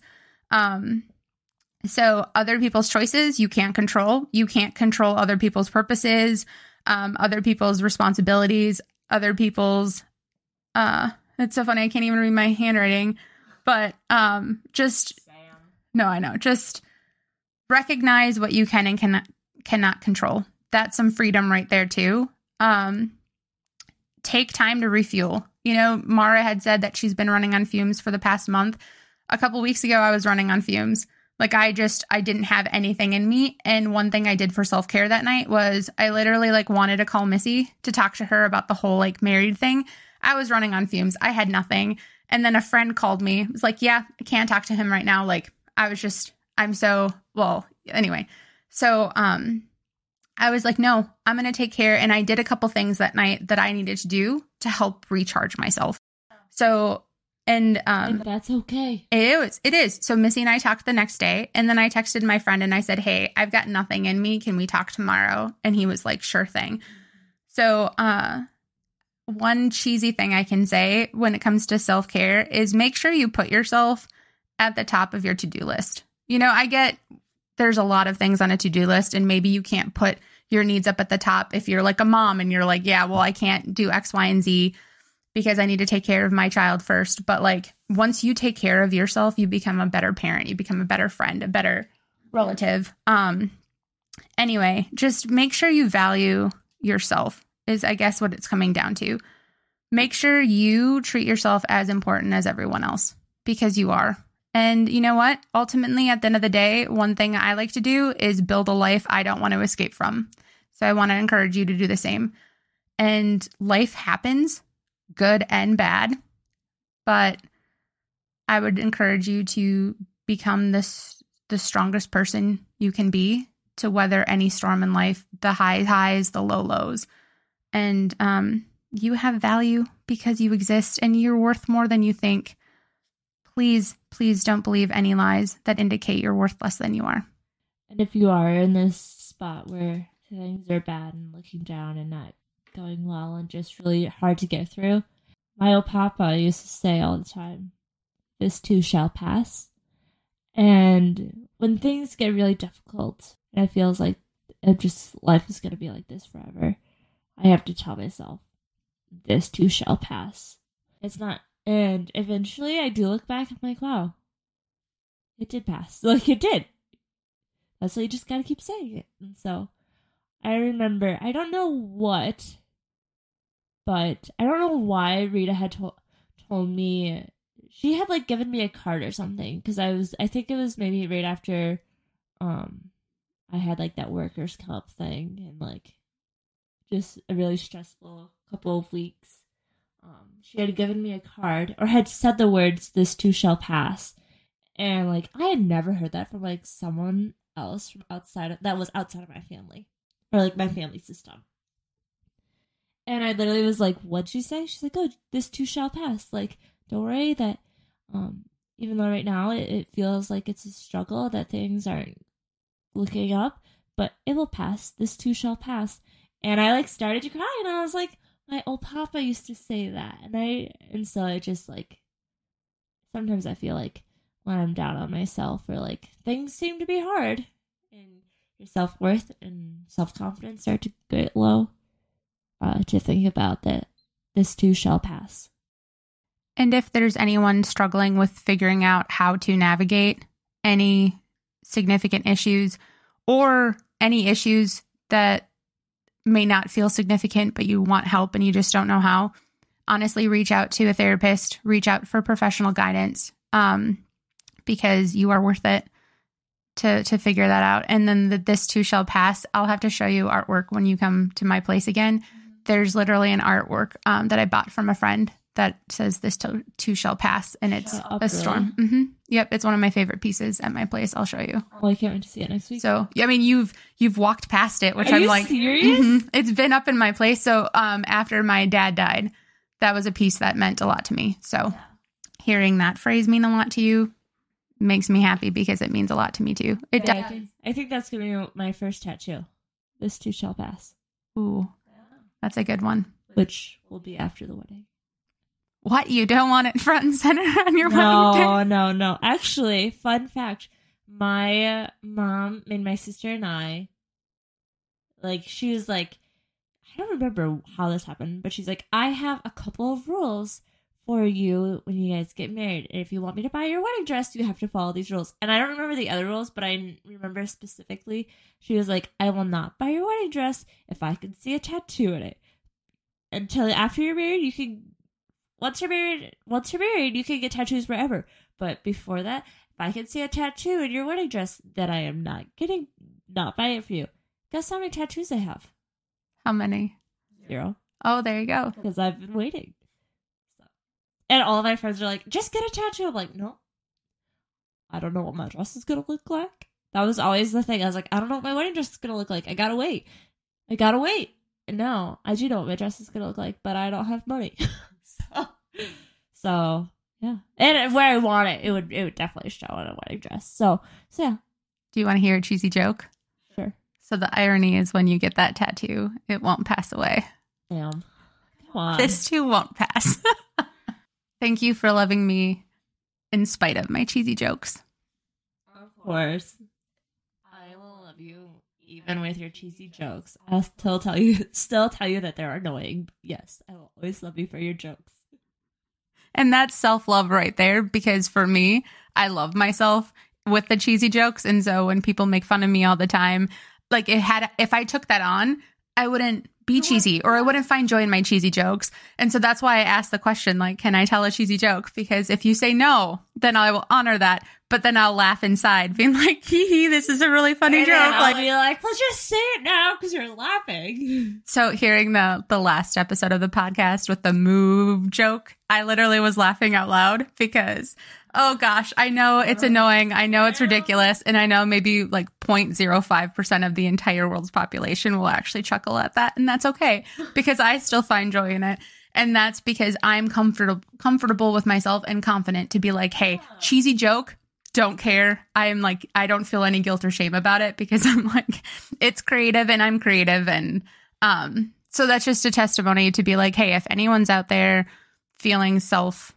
Um so other people's choices you can't control. You can't control other people's purposes, um, other people's responsibilities, other people's uh it's so funny, I can't even read my handwriting. But um just no, I know. Just recognize what you can and cannot cannot control. That's some freedom right there too. Um take time to refuel. You know, Mara had said that she's been running on fumes for the past month. A couple weeks ago I was running on fumes. Like I just I didn't have anything in me and one thing I did for self-care that night was I literally like wanted to call Missy to talk to her about the whole like married thing. I was running on fumes. I had nothing. And then a friend called me. It was like, "Yeah, I can't talk to him right now." Like I was just I'm so well, anyway. So um I was like, "No, I'm going to take care." And I did a couple things that night that I needed to do to help recharge myself. So and um And that's okay. it is. It is. So Missy and I talked the next day, and then I texted my friend and I said, "Hey, I've got nothing in me. Can we talk tomorrow?" And he was like, "Sure thing." So, uh, one cheesy thing I can say when it comes to self care is make sure you put yourself at the top of your to do list. You know, I get there's a lot of things on a to do list, and maybe you can't put your needs up at the top if you're like a mom and you're like, yeah, well, I can't do X, Y, and Z because I need to take care of my child first. But like once you take care of yourself, you become a better parent, you become a better friend, a better relative. Um anyway, just make sure you value yourself is I guess what it's coming down to. Make sure you treat yourself as important as everyone else because you are. And you know what? Ultimately, at the end of the day, one thing I like to do is build a life I don't want to escape from. So I want to encourage you to do the same. And life happens, good and bad. But I would encourage you to become this the strongest person you can be to weather any storm in life, the high highs, the low lows. And um, you have value because you exist and you're worth more than you think. Please, please don't believe any lies that indicate you're worth less than you are. And if you are in this spot where things are bad and looking down and not going well and just really hard to get through, my old papa used to say all the time, this too shall pass. And when things get really difficult, and it feels like it just life is going to be like this forever, I have to tell myself, this too shall pass. It's not, and eventually I do look back, I'm like, wow, it did pass. Like it did. That's why you just gotta keep saying it. And so I remember, I don't know what, but I don't know why Rita had to- told me she had like given me a card or something because I was, I think it was maybe right after, um, I had like that workers' comp thing and like just a really stressful couple of weeks. Um, she had given me a card or had said the words, "This too shall pass," and like I had never heard that from like someone else from outside of that was outside of my family or like my family system. And I literally was like, "What'd she say?" She's like, "Oh, this too shall pass." Like, don't worry that, um, even though right now it, it feels like it's a struggle that things aren't looking up, but it will pass. This too shall pass. And I like started to cry, and I was like, "My old papa used to say that," and I and so I just like sometimes I feel like when I'm down on myself or like things seem to be hard and your self worth and self confidence start to get low, uh, to think about that this too shall pass. And if there's anyone struggling with figuring out how to navigate any significant issues or any issues that may not feel significant, but you want help and you just don't know how, honestly, reach out to a therapist, reach out for professional guidance, um, because you are worth it to to figure that out. And then the, this too shall pass. I'll have to show you artwork when you come to my place again. There's literally an artwork um, that I bought from a friend that says this too shall pass and it's Shut up, a storm. hmm Yep, it's one of my favorite pieces at my place. I'll show you. Oh, I can't wait to see it next week. So, yeah, I mean, you've you've walked past it, which Are I'm you like, serious? Mhm. it's been up in my place. So, um, after my dad died, that was a piece that meant a lot to me. So, hearing that phrase mean a lot to you makes me happy because it means a lot to me too. It Yeah, I does. think, I think that's gonna be my first tattoo. This too shall pass, Ooh, that's a good one. which will be after the wedding. What you don't want it front and center on your wedding day? No, no, no. Actually, fun fact: my uh, mom and my sister and I, like, she was like, I don't remember how this happened, but she's like, I have a couple of rules for you when you guys get married. And if you want me to buy your wedding dress, you have to follow these rules. And I don't remember the other rules, but I remember specifically she was like, I will not buy your wedding dress if I can see a tattoo in it. Until after you're married, you can once you're married once you're married, you can get tattoos wherever. But before that, if I can see a tattoo in your wedding dress, then I am not getting not buying it for you. Guess how many tattoos I have? How many? Zero. Oh, there you go. Because I've been waiting. So. And all of my friends are like, just get a tattoo. I'm like, no. I don't know what my dress is gonna look like. That was always the thing. I was like, I don't know what my wedding dress is gonna look like. I gotta wait. I gotta wait. And no, I do know what my dress is gonna look like, but I don't have money. so, yeah. And where I want it, it would it would definitely show in a wedding dress. So so yeah, Do you want to hear a cheesy joke? sure. So the irony is when you get that tattoo, it won't pass away. Damn. Come on. This too won't pass. Thank you for loving me in spite of my cheesy jokes. Of course. I will love you even with your cheesy jokes. I'll still tell you still tell you that they're annoying. Yes, I will always love you for your jokes. And that's self love right there because for me, I love myself with the cheesy jokes. And so when people make fun of me all the time, like it had, if I took that on, I wouldn't be cheesy or I wouldn't find joy in my cheesy jokes. And so that's why I asked the question, like, can I tell a cheesy joke? Because if you say no, then I will honor that. But then I'll laugh inside, being like, hee hee, this is a really funny And joke. I'll Like, be like, well just say it now because you're laughing. So hearing the the last episode of the podcast with the move joke, I literally was laughing out loud because oh gosh, I know it's annoying. I know it's ridiculous and I know maybe like 0.05% of the entire world's population will actually chuckle at that and that's okay because I still find joy in it. And that's because I'm comfortable comfortable with myself and confident to be like, "Hey, cheesy joke, don't care. I'm like, I don't feel any guilt or shame about it because I'm like, it's creative and I'm creative. And um, so that's just a testimony to be like, hey, if anyone's out there feeling self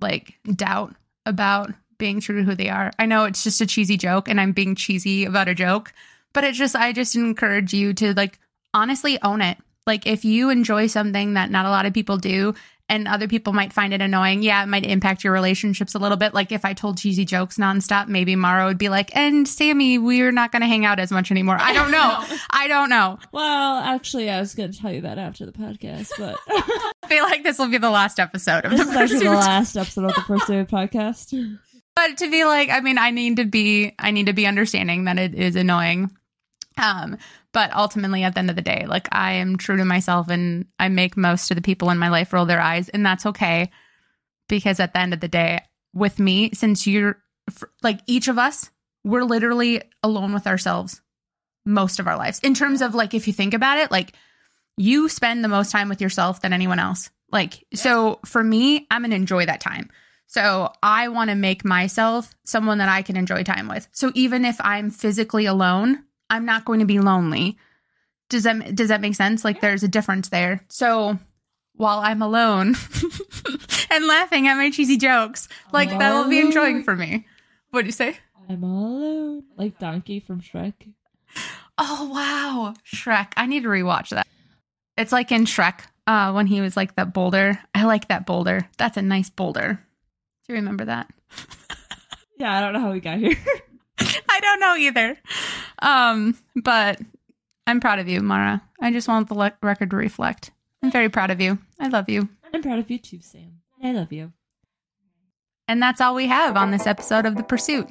like doubt about being true to who they are, I know it's just a cheesy joke and I'm being cheesy about a joke, but it's just, I just encourage you to like honestly own it. Like if you enjoy something that not a lot of people do and other people might find it annoying. Yeah, it might impact your relationships a little bit. Like if I told cheesy jokes nonstop, maybe Mara would be like, and Sammy, we're not going to hang out as much anymore. I don't know. I don't know. Well, actually I was gonna tell you that after the podcast, but I feel like this will be the last episode of this the is actually the last episode of the first day of podcast. But to be like, I mean, I need to be, I need to be understanding that it is annoying. Um, but ultimately, at the end of the day, like I am true to myself, and I make most of the people in my life roll their eyes, and that's okay. Because at the end of the day, with me, since you're like each of us, we're literally alone with ourselves most of our lives. In terms of like, if you think about it, like you spend the most time with yourself than anyone else. Like, so for me, I'm gonna enjoy that time. So I want to make myself someone that I can enjoy time with. So even if I'm physically alone, I'm not going to be lonely. Does that does that make sense? Like there's a difference there. So while I'm alone and laughing at my cheesy jokes, like that will be enjoying for me. What do you say? I'm all alone. Like Donkey from Shrek. Oh wow, Shrek. I need to rewatch that. It's like in Shrek, uh, when he was like that boulder. I like that boulder. That's a nice boulder. Do you remember that? Yeah, I don't know how we got here. I don't know either. Um, but I'm proud of you, Mara. I just want the le- record to reflect. I'm very proud of you. I love you. I'm proud of you too, Sam. I love you. And that's all we have on this episode of The Pursuit.